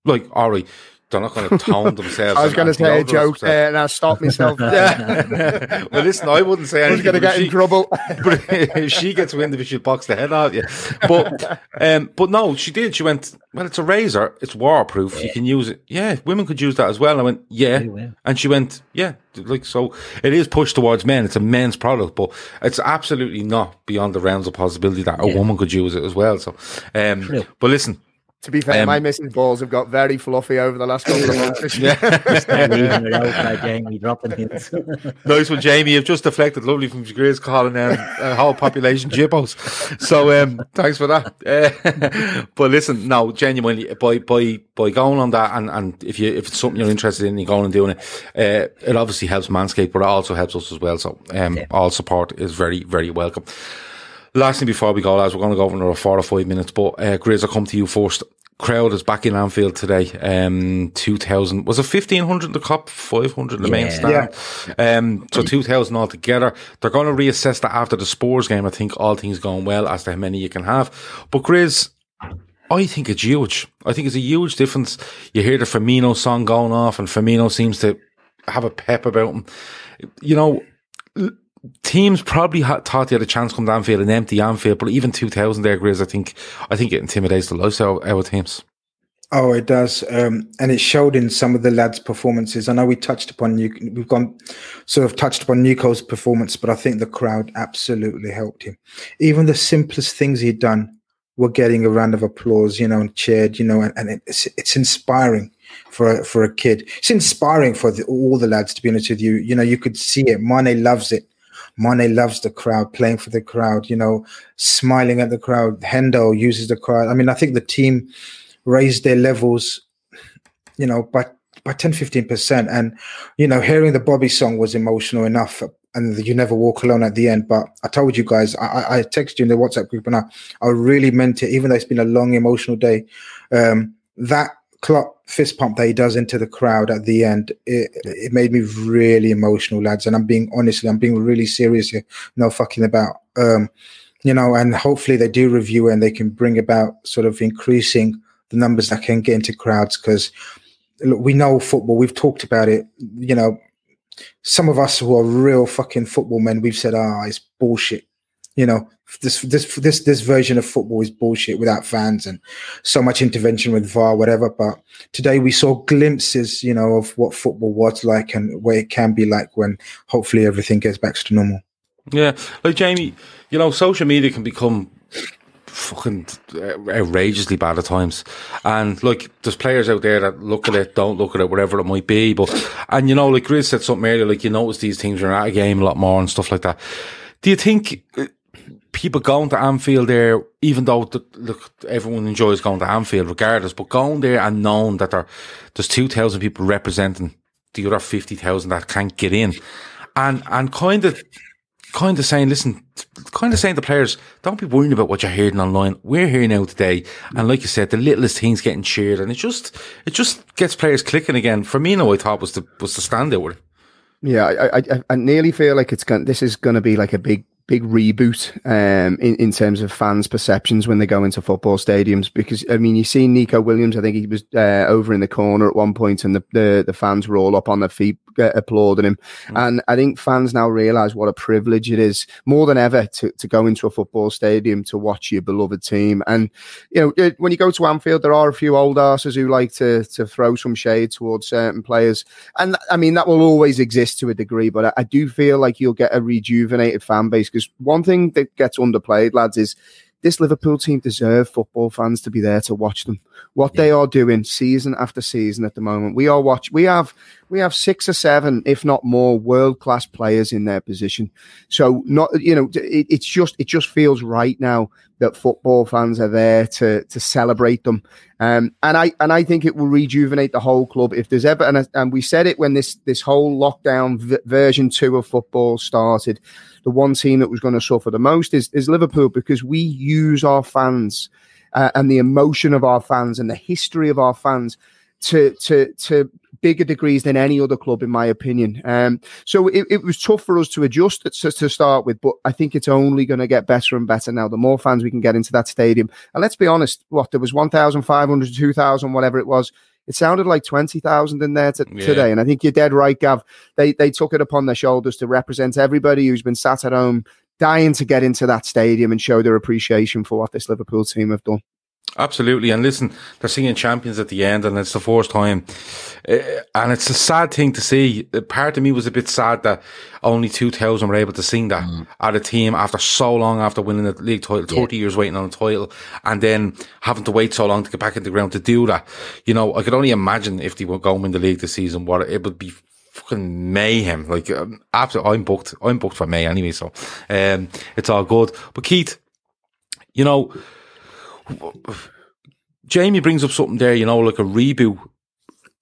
Like, all right, they're not going to tone themselves. [laughs] I was going to and say a joke there, and I stopped myself. [laughs] Yeah. [laughs] well, listen, I wouldn't say I was anything. going to but get in trouble. but if she gets wind of it, she'll box the head out of you. But, um, but no, she did. She went, well, it's a razor. It's waterproof. You can use it. Yeah, women could use that as well. I went, yeah. And she went, yeah. Like, so it is pushed towards men. It's a men's product, but it's absolutely not beyond the realms of possibility that a woman could use it as well. So, um, but listen, To be fair, Um, my missus balls have got very fluffy over the last couple of months. Start leaving it out there, Jamie, dropping. Nice one, Jamie. You've just deflected lovely from Grace calling um, a whole population jippos. So um, thanks for that. Uh, [laughs] but listen, no, genuinely, by by by going on that, and, and if you if it's something you're interested in, you're going and doing it, uh, it obviously helps Manscaped, but it also helps us as well. So um, all support is very very welcome. Last thing before we go, lads, we're going to go over another four or five minutes. But uh, Grizz, I'll come to you first. Crowd is back in Anfield today. Um, two thousand was it fifteen hundred in the Kop, five hundred in the main Yeah. stand. Um, so two thousand altogether. They're going to reassess that after the Spurs game. I think all things going well as to how many you can have. But Grizz, I think it's huge. I think it's a huge difference. You hear the Firmino song going off, and Firmino seems to have a pep about him. You know, teams probably ha- thought they had a chance come downfield and empty Anfield, but even two thousand there, Grizz, I think, I think it intimidates the life out of teams. Oh, it does, um, and it showed in some of the lads' performances. I know we touched upon New, we've gone sort of touched upon Neco's performance, but I think the crowd absolutely helped him. Even the simplest things he'd done were getting a round of applause, you know, and cheered, you know, and, and it's it's inspiring for a, for a kid. It's inspiring for the, all the lads, to be honest with you. You know, you could see it. Mane loves it. Mane loves the crowd, playing for the crowd, you know, smiling at the crowd. Hendo uses the crowd. I mean, I think the team raised their levels, you know, by by 10, 15%. And, you know, hearing the Bobby song was emotional enough and you never walk alone at the end. But I told you guys, I, I- texted you in the WhatsApp group and I, I really meant it, even though it's been a long emotional day. Um, that Klopp fist pump that he does into the crowd at the end, it, it made me really emotional, lads. And I'm being honestly, I'm being really serious here. No fucking about. Um, you know, and hopefully they do review and they can bring about sort of increasing the numbers that can get into crowds because look, we know football. We've talked about it. You know, some of us who are real fucking football men, we've said, "Ah, it's bullshit." You know, this this this this version of football is bullshit without fans and so much intervention with VAR, whatever. But today we saw glimpses, you know, of what football was like and where it can be like when hopefully everything gets back to normal. Yeah, like Jamie, you know, social media can become fucking outrageously bad at times. And like, there's players out there that look at it, don't look at it, whatever it might be. But, and you know, like Grizz said something earlier, like you notice these things are at a game a lot more and stuff like that. Do you think people going to Anfield there, even though the, look, everyone enjoys going to Anfield regardless, but going there and knowing that there, there's 2,000 people representing the other 50,000 that can't get in and, and kind of, kind of saying, listen, kind of saying to players, don't be worrying about what you're hearing online. We're here now today. And like you said, the littlest things getting cheered and it just, it just gets players clicking again. For me, no, I thought was the, was the standout. Yeah, I, I, I nearly feel like it's going. This is going to be like a big big reboot um, in, in terms of fans' perceptions when they go into football stadiums. Because, I mean, you see Neco Williams, I think he was uh, over in the corner at one point and the, the, the, fans were all up on their feet uh, applauding him. Mm. And I think fans now realise what a privilege it is more than ever to, to go into a football stadium to watch your beloved team. And, you know, when you go to Anfield, there are a few old asses who like to, to throw some shade towards certain players. And I mean, that will always exist to a degree, but I, I do feel like you'll get a rejuvenated fan base because one thing that gets underplayed, lads, is this Liverpool team deserve football fans to be there to watch them. What yeah. they are doing season after season at the moment. We are watch. We have we have six or seven, if not more, world class players in their position. So not you know it, it's just it just feels right now that football fans are there to to celebrate them. Um, and I and I think it will rejuvenate the whole club if there's ever and, and we said it when this this whole lockdown v- version two of football started the one team that was going to suffer the most is, is Liverpool because we use our fans uh, and the emotion of our fans and the history of our fans to to to bigger degrees than any other club, in my opinion. Um, so it, it, was tough for us to adjust to, to start with, but I think it's only going to get better and better now. The more fans we can get into that stadium, and let's be honest, what there was 1,500, 2,000, whatever it was it sounded like 20,000 in there t- yeah. today. And I think you're dead right, Gav. They, they took it upon their shoulders to represent everybody who's been sat at home dying to get into that stadium and show their appreciation for what this Liverpool team have done. Absolutely. And listen, they're singing champions at the end and it's the first time. Uh, and it's a sad thing to see. Part of me was a bit sad that only 2000 were able to sing that mm. at a team after so long after winning the league title, 30 yeah. years waiting on a title and then having to wait so long to get back in the ground to do that. You know, I could only imagine if they were going win the league this season, what it would be fucking mayhem. Like, um, after I'm booked, I'm booked for May anyway. So, um, it's all good. But Keith, you know, Jamie brings up something there, you know, like a reboot.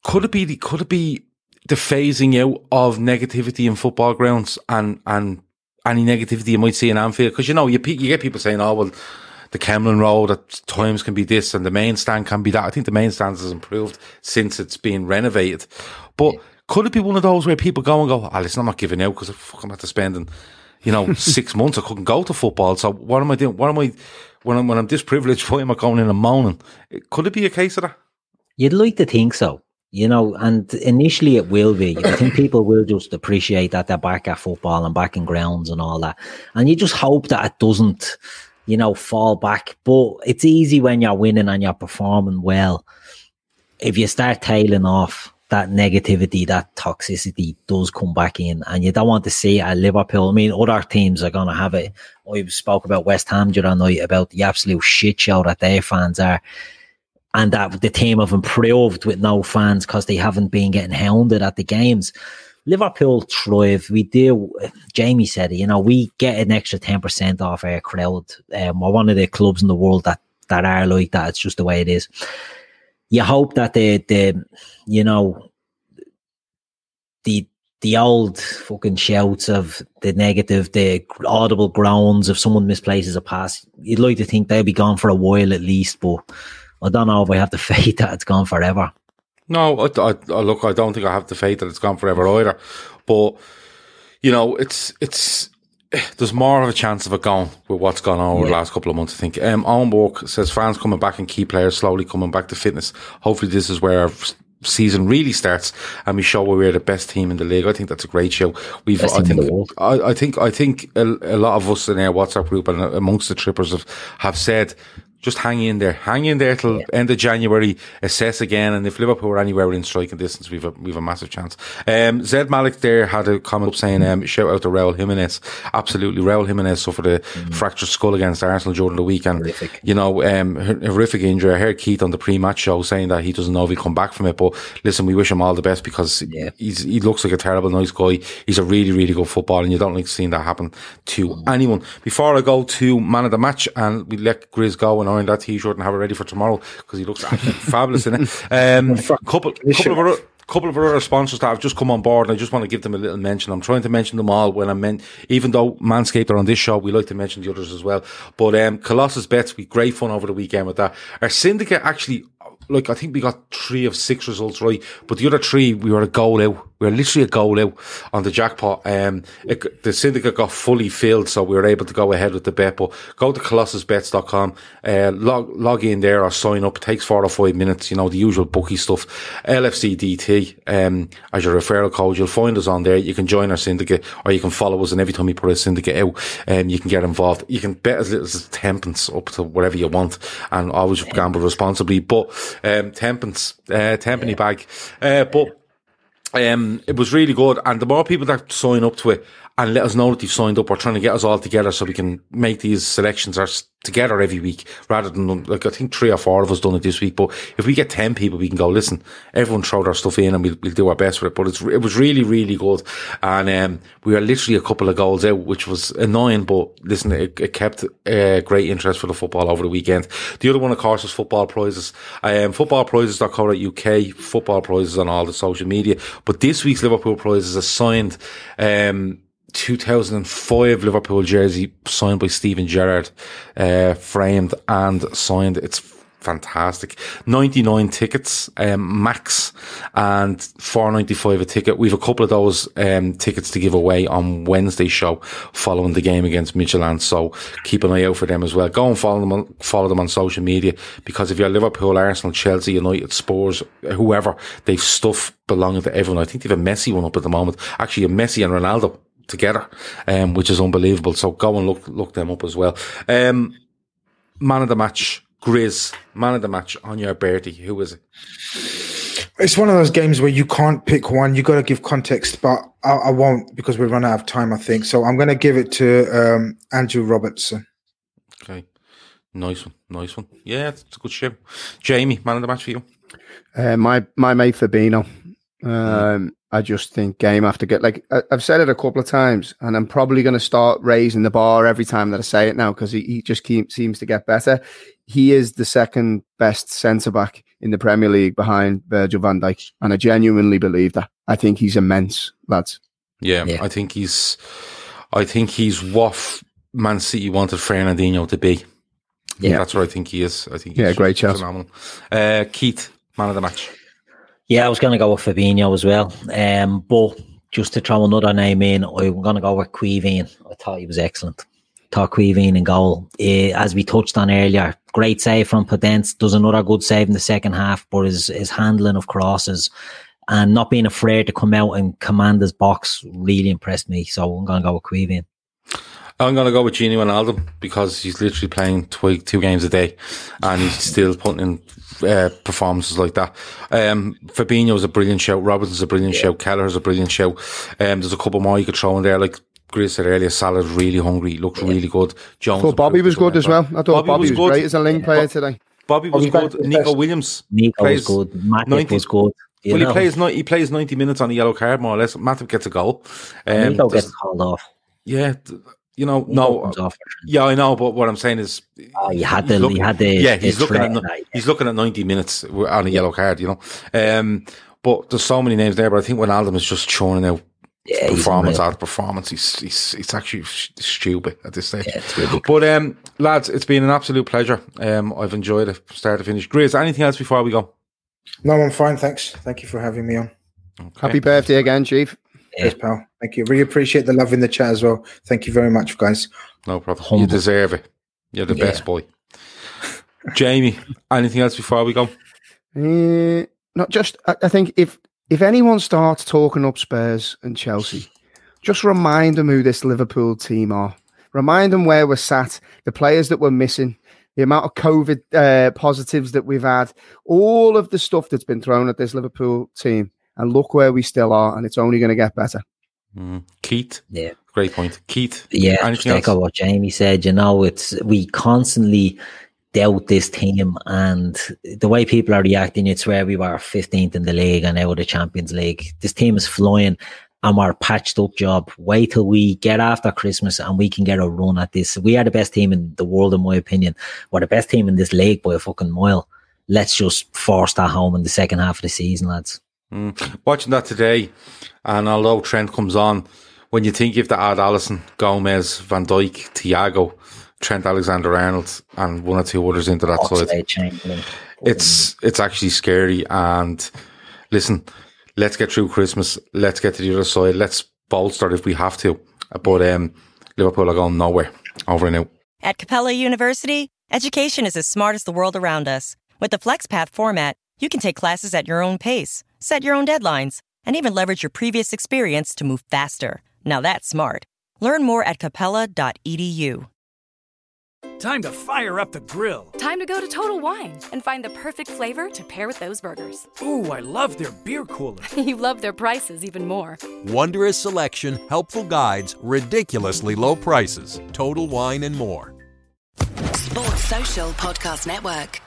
Could it be the, could it be the phasing out of negativity in football grounds and, and any negativity you might see in Anfield? Because, you know, you, you get people saying, oh, well, the Kemlyn Road at times can be this and the main stand can be that. I think the main stand has improved since it's been renovated. But could it be one of those where people go and go, oh, listen, I'm not giving out because I'm fucking spend, and, you know, [laughs] six months. I couldn't go to football. So what am I doing? What am I, when I'm when I'm disprivileged, why am I going in and moaning? Could it be a case of that? You'd like to think so, you know, and initially it will be. I think [coughs] people will just appreciate that they're back at football and back in grounds and all that, and you just hope that it doesn't, you know, fall back. But it's easy when you're winning and you're performing well. If you start tailing off, that negativity, that toxicity does come back in, and you don't want to see it at Liverpool. I mean, other teams are going to have it. We spoke about West Ham during the night about the absolute shit show that their fans are, and that the team have improved with no fans because they haven't been getting hounded at the games. Liverpool thrive. We do. Jamie said. You know, we get an extra ten percent off our crowd. Um, we're one of the clubs in the world that that are like that. It's just the way it is you hope that the the you know the the old fucking shouts of the negative, the audible groans if someone misplaces a pass, you'd like to think they'll be gone for a while at least, but I don't know if I have the [laughs] faith that it's gone forever. No, I, I, look, I don't think I have the faith that it's gone forever either. But you know, it's it's [sighs] there's more of a chance of it going with what's gone on over the last couple of months. I think. Um, Owen Burke says fans coming back and key players slowly coming back to fitness. Hopefully, this is where season really starts and we show where we're the best team in the league. I think that's a great show. We've, best I think, I, I, think, I think a, a, lot of us in our WhatsApp group and amongst the trippers have, have said just hang in there, hang in there till end of January, assess again, and if Liverpool are anywhere within striking distance, we've a we've a massive chance. Um, Zed Malik there had a comment up saying, um, shout out to Raul Jimenez. Absolutely, Raul Jimenez suffered a fractured skull against Arsenal during the weekend. You know, um, horrific injury. I heard Keith on the pre-match show saying that he doesn't know if he'll come back from it, but listen, we wish him all the best because he's he looks like a terrible nice guy. He's a really really good footballer, and you don't like seeing that happen to anyone. Before I go to man of the match, and we let Grizz go and iron that t-shirt and have it ready for tomorrow because he looks [laughs] fabulous in it. Um, [laughs] couple couple of other couple of our other sponsors that have just come on board, and I just want to give them a little mention. I'm trying to mention them all when I meant, even though Manscaped are on this show, we like to mention the others as well. But um, Colossus Bets, we great fun over the weekend with that. Our syndicate actually, like I think we got three of six results right, but the other three we were a goal out. We were literally a goal out on the jackpot. Um, it, the syndicate got fully filled, so we were able to go ahead with the bet. But go to colossusbets.com, uh, log log in there or sign up. It takes four or five minutes. You know the usual bookie stuff. LFCDT um, as your referral code. You'll find us on there. You can join our syndicate, or you can follow us. And every time we put a syndicate out, um, you can get involved. You can bet as little as tenpence up to whatever you want, and always gamble responsibly. But um, tenpence, uh, tenpenny bag. Uh, but um, it was really good. And the more people that sign up to it and let us know that you've signed up, we're trying to get us all together so we can make these selections together every week rather than like I think three or four of us done it this week. But if we get 10 people, we can go, listen, everyone throw their stuff in and we'll, we'll do our best with it. But it was really, really good. And, um, we were literally a couple of goals out, which was annoying, but listen, it, it kept, uh, great interest for the football over the weekend. The other one, of course, is football prizes. Um, footballprizes.co.uk, football prizes on all the social media. But this week's Liverpool prize is assigned, um, 2005 Liverpool jersey signed by Steven Gerrard, uh, framed and signed. It's fantastic. 99 tickets, um, max and 495 a ticket. We've a couple of those, um, tickets to give away on Wednesday show following the game against Midtjylland. So keep an eye out for them as well. Go and follow them on, follow them on social media because if you're Liverpool, Arsenal, Chelsea, United, Spurs, whoever, they've stuff belonging to everyone. I think they have a Messi one up at the moment. Actually, a Messi and Ronaldo together, um, which is unbelievable. So go and look look them up as well. Um, man of the match, Grizz, man of the match on your Bertie. Who is it? It's one of those games where you can't pick one. You got to give context, but I, I won't because we run out of time. I think so. I'm going to give it to um, Andrew Robertson. Okay, nice one, nice one. Yeah, it's a good show. Jamie, man of the match for you. Uh, my my mate Fabinho. Um, I just think game after game. Like I, I've said it a couple of times, and I'm probably going to start raising the bar every time that I say it now because he, he just keep, seems to get better. He is the second best centre back in the Premier League behind Virgil van Dijk, and I genuinely believe that. I think he's immense, lads. Yeah, I think he's, I think he's what Man City wanted Fernandinho to be. Yeah. that's what I think he is. I think Yeah, he's great shout. phenomenal. Uh, Keith, man of the match. Yeah, I was going to go with Fabinho as well. Um, but just to throw another name in, I'm going to go with Caoimhín. I thought he was excellent. Thought Caoimhín in goal. Eh, as we touched on earlier, great save from Podence. Does another good save in the second half, but his, his handling of crosses and not being afraid to come out and command his box really impressed me. So I'm going to go with Caoimhín. I'm going to go with Gini Wijnaldum because he's literally playing twi- two games a day and he's still putting in uh, performances like that. Um, Fabinho's a brilliant shout. Robertson's a brilliant shout. Kelleher's a brilliant show. Um, there's a couple more you could throw in there. Like Chris said earlier, Salah's really hungry. He looks really good. Jones. thought Bobby was good as well. I thought Bobby, was, good. great as a link player today. Bobby was good. Neco Williams. Neco was good. Matip was good. You well, he know. plays ni- he plays ninety minutes on a yellow card more or less. Matip gets a goal. Um, Neco gets called off. yeah, th- you know, no, off. yeah, I know, but what I'm saying is, Oh, you had he's the- you had the- yeah, the he's looking at threat, ni- he's looking at ninety minutes on a yellow card, you know. Um, but there's so many names there, but I think Wijnaldum is just churning out Yeah, performance unreal. after performance. He's, he's it's actually sh- stupid at this stage. but um, lads, it's been an absolute pleasure. Um, I've enjoyed it, start to finish. Grizz, anything else before we go? No, I'm fine. Thanks. Thank you for having me on. Happy birthday again, Chief. Yes, pal. Thank you. Really appreciate the love in the chat as well. Thank you very much, guys. No problem. You deserve it. You're the Yeah. best boy. Jamie, anything else before we go? Uh, not just. I, I think if if anyone starts talking up Spurs and Chelsea, just remind them who this Liverpool team are. Remind them where we're sat, the players that we're missing, the amount of COVID uh, positives that we've had, all of the stuff that's been thrown at this Liverpool team, and look where we still are, and it's only going to get better. Mm. Keith, yeah, great point. Keith, Yeah, anything just else? echo what Jamie said. You know, it's we constantly doubt this team, and the way people are reacting, it's where we were 15th in the league and now the Champions League. This team is flying, and we're patched up job. Wait till we get after Christmas and we can get a run at this. We are the best team in the world, in my opinion. We're the best team in this league by a fucking mile. Let's just force that home in the second half of the season, lads. Mm. Watching that today, and although Trent comes on, when you think you have to add Alisson, Gomez, Van Dijk, Thiago, Trent Alexander Arnold, and one or two others into that side, Oxlade-Chamberlain. it's it's actually scary. And listen, let's get through Christmas. Let's get to the other side. Let's bolster if we have to. But um, Liverpool are going nowhere. Over and out. At Capella University, education is as smart as the world around us. With the FlexPath format, you can take classes at your own pace, set your own deadlines, and even leverage your previous experience to move faster. Now that's smart. Learn more at capella.edu. Time to fire up the grill. Time to go to Total Wine and find the perfect flavor to pair with those burgers. Ooh, I love their beer cooler. [laughs] you love their prices even more. Wondrous selection, helpful guides, ridiculously low prices. Total Wine and more. Sports Social Podcast Network.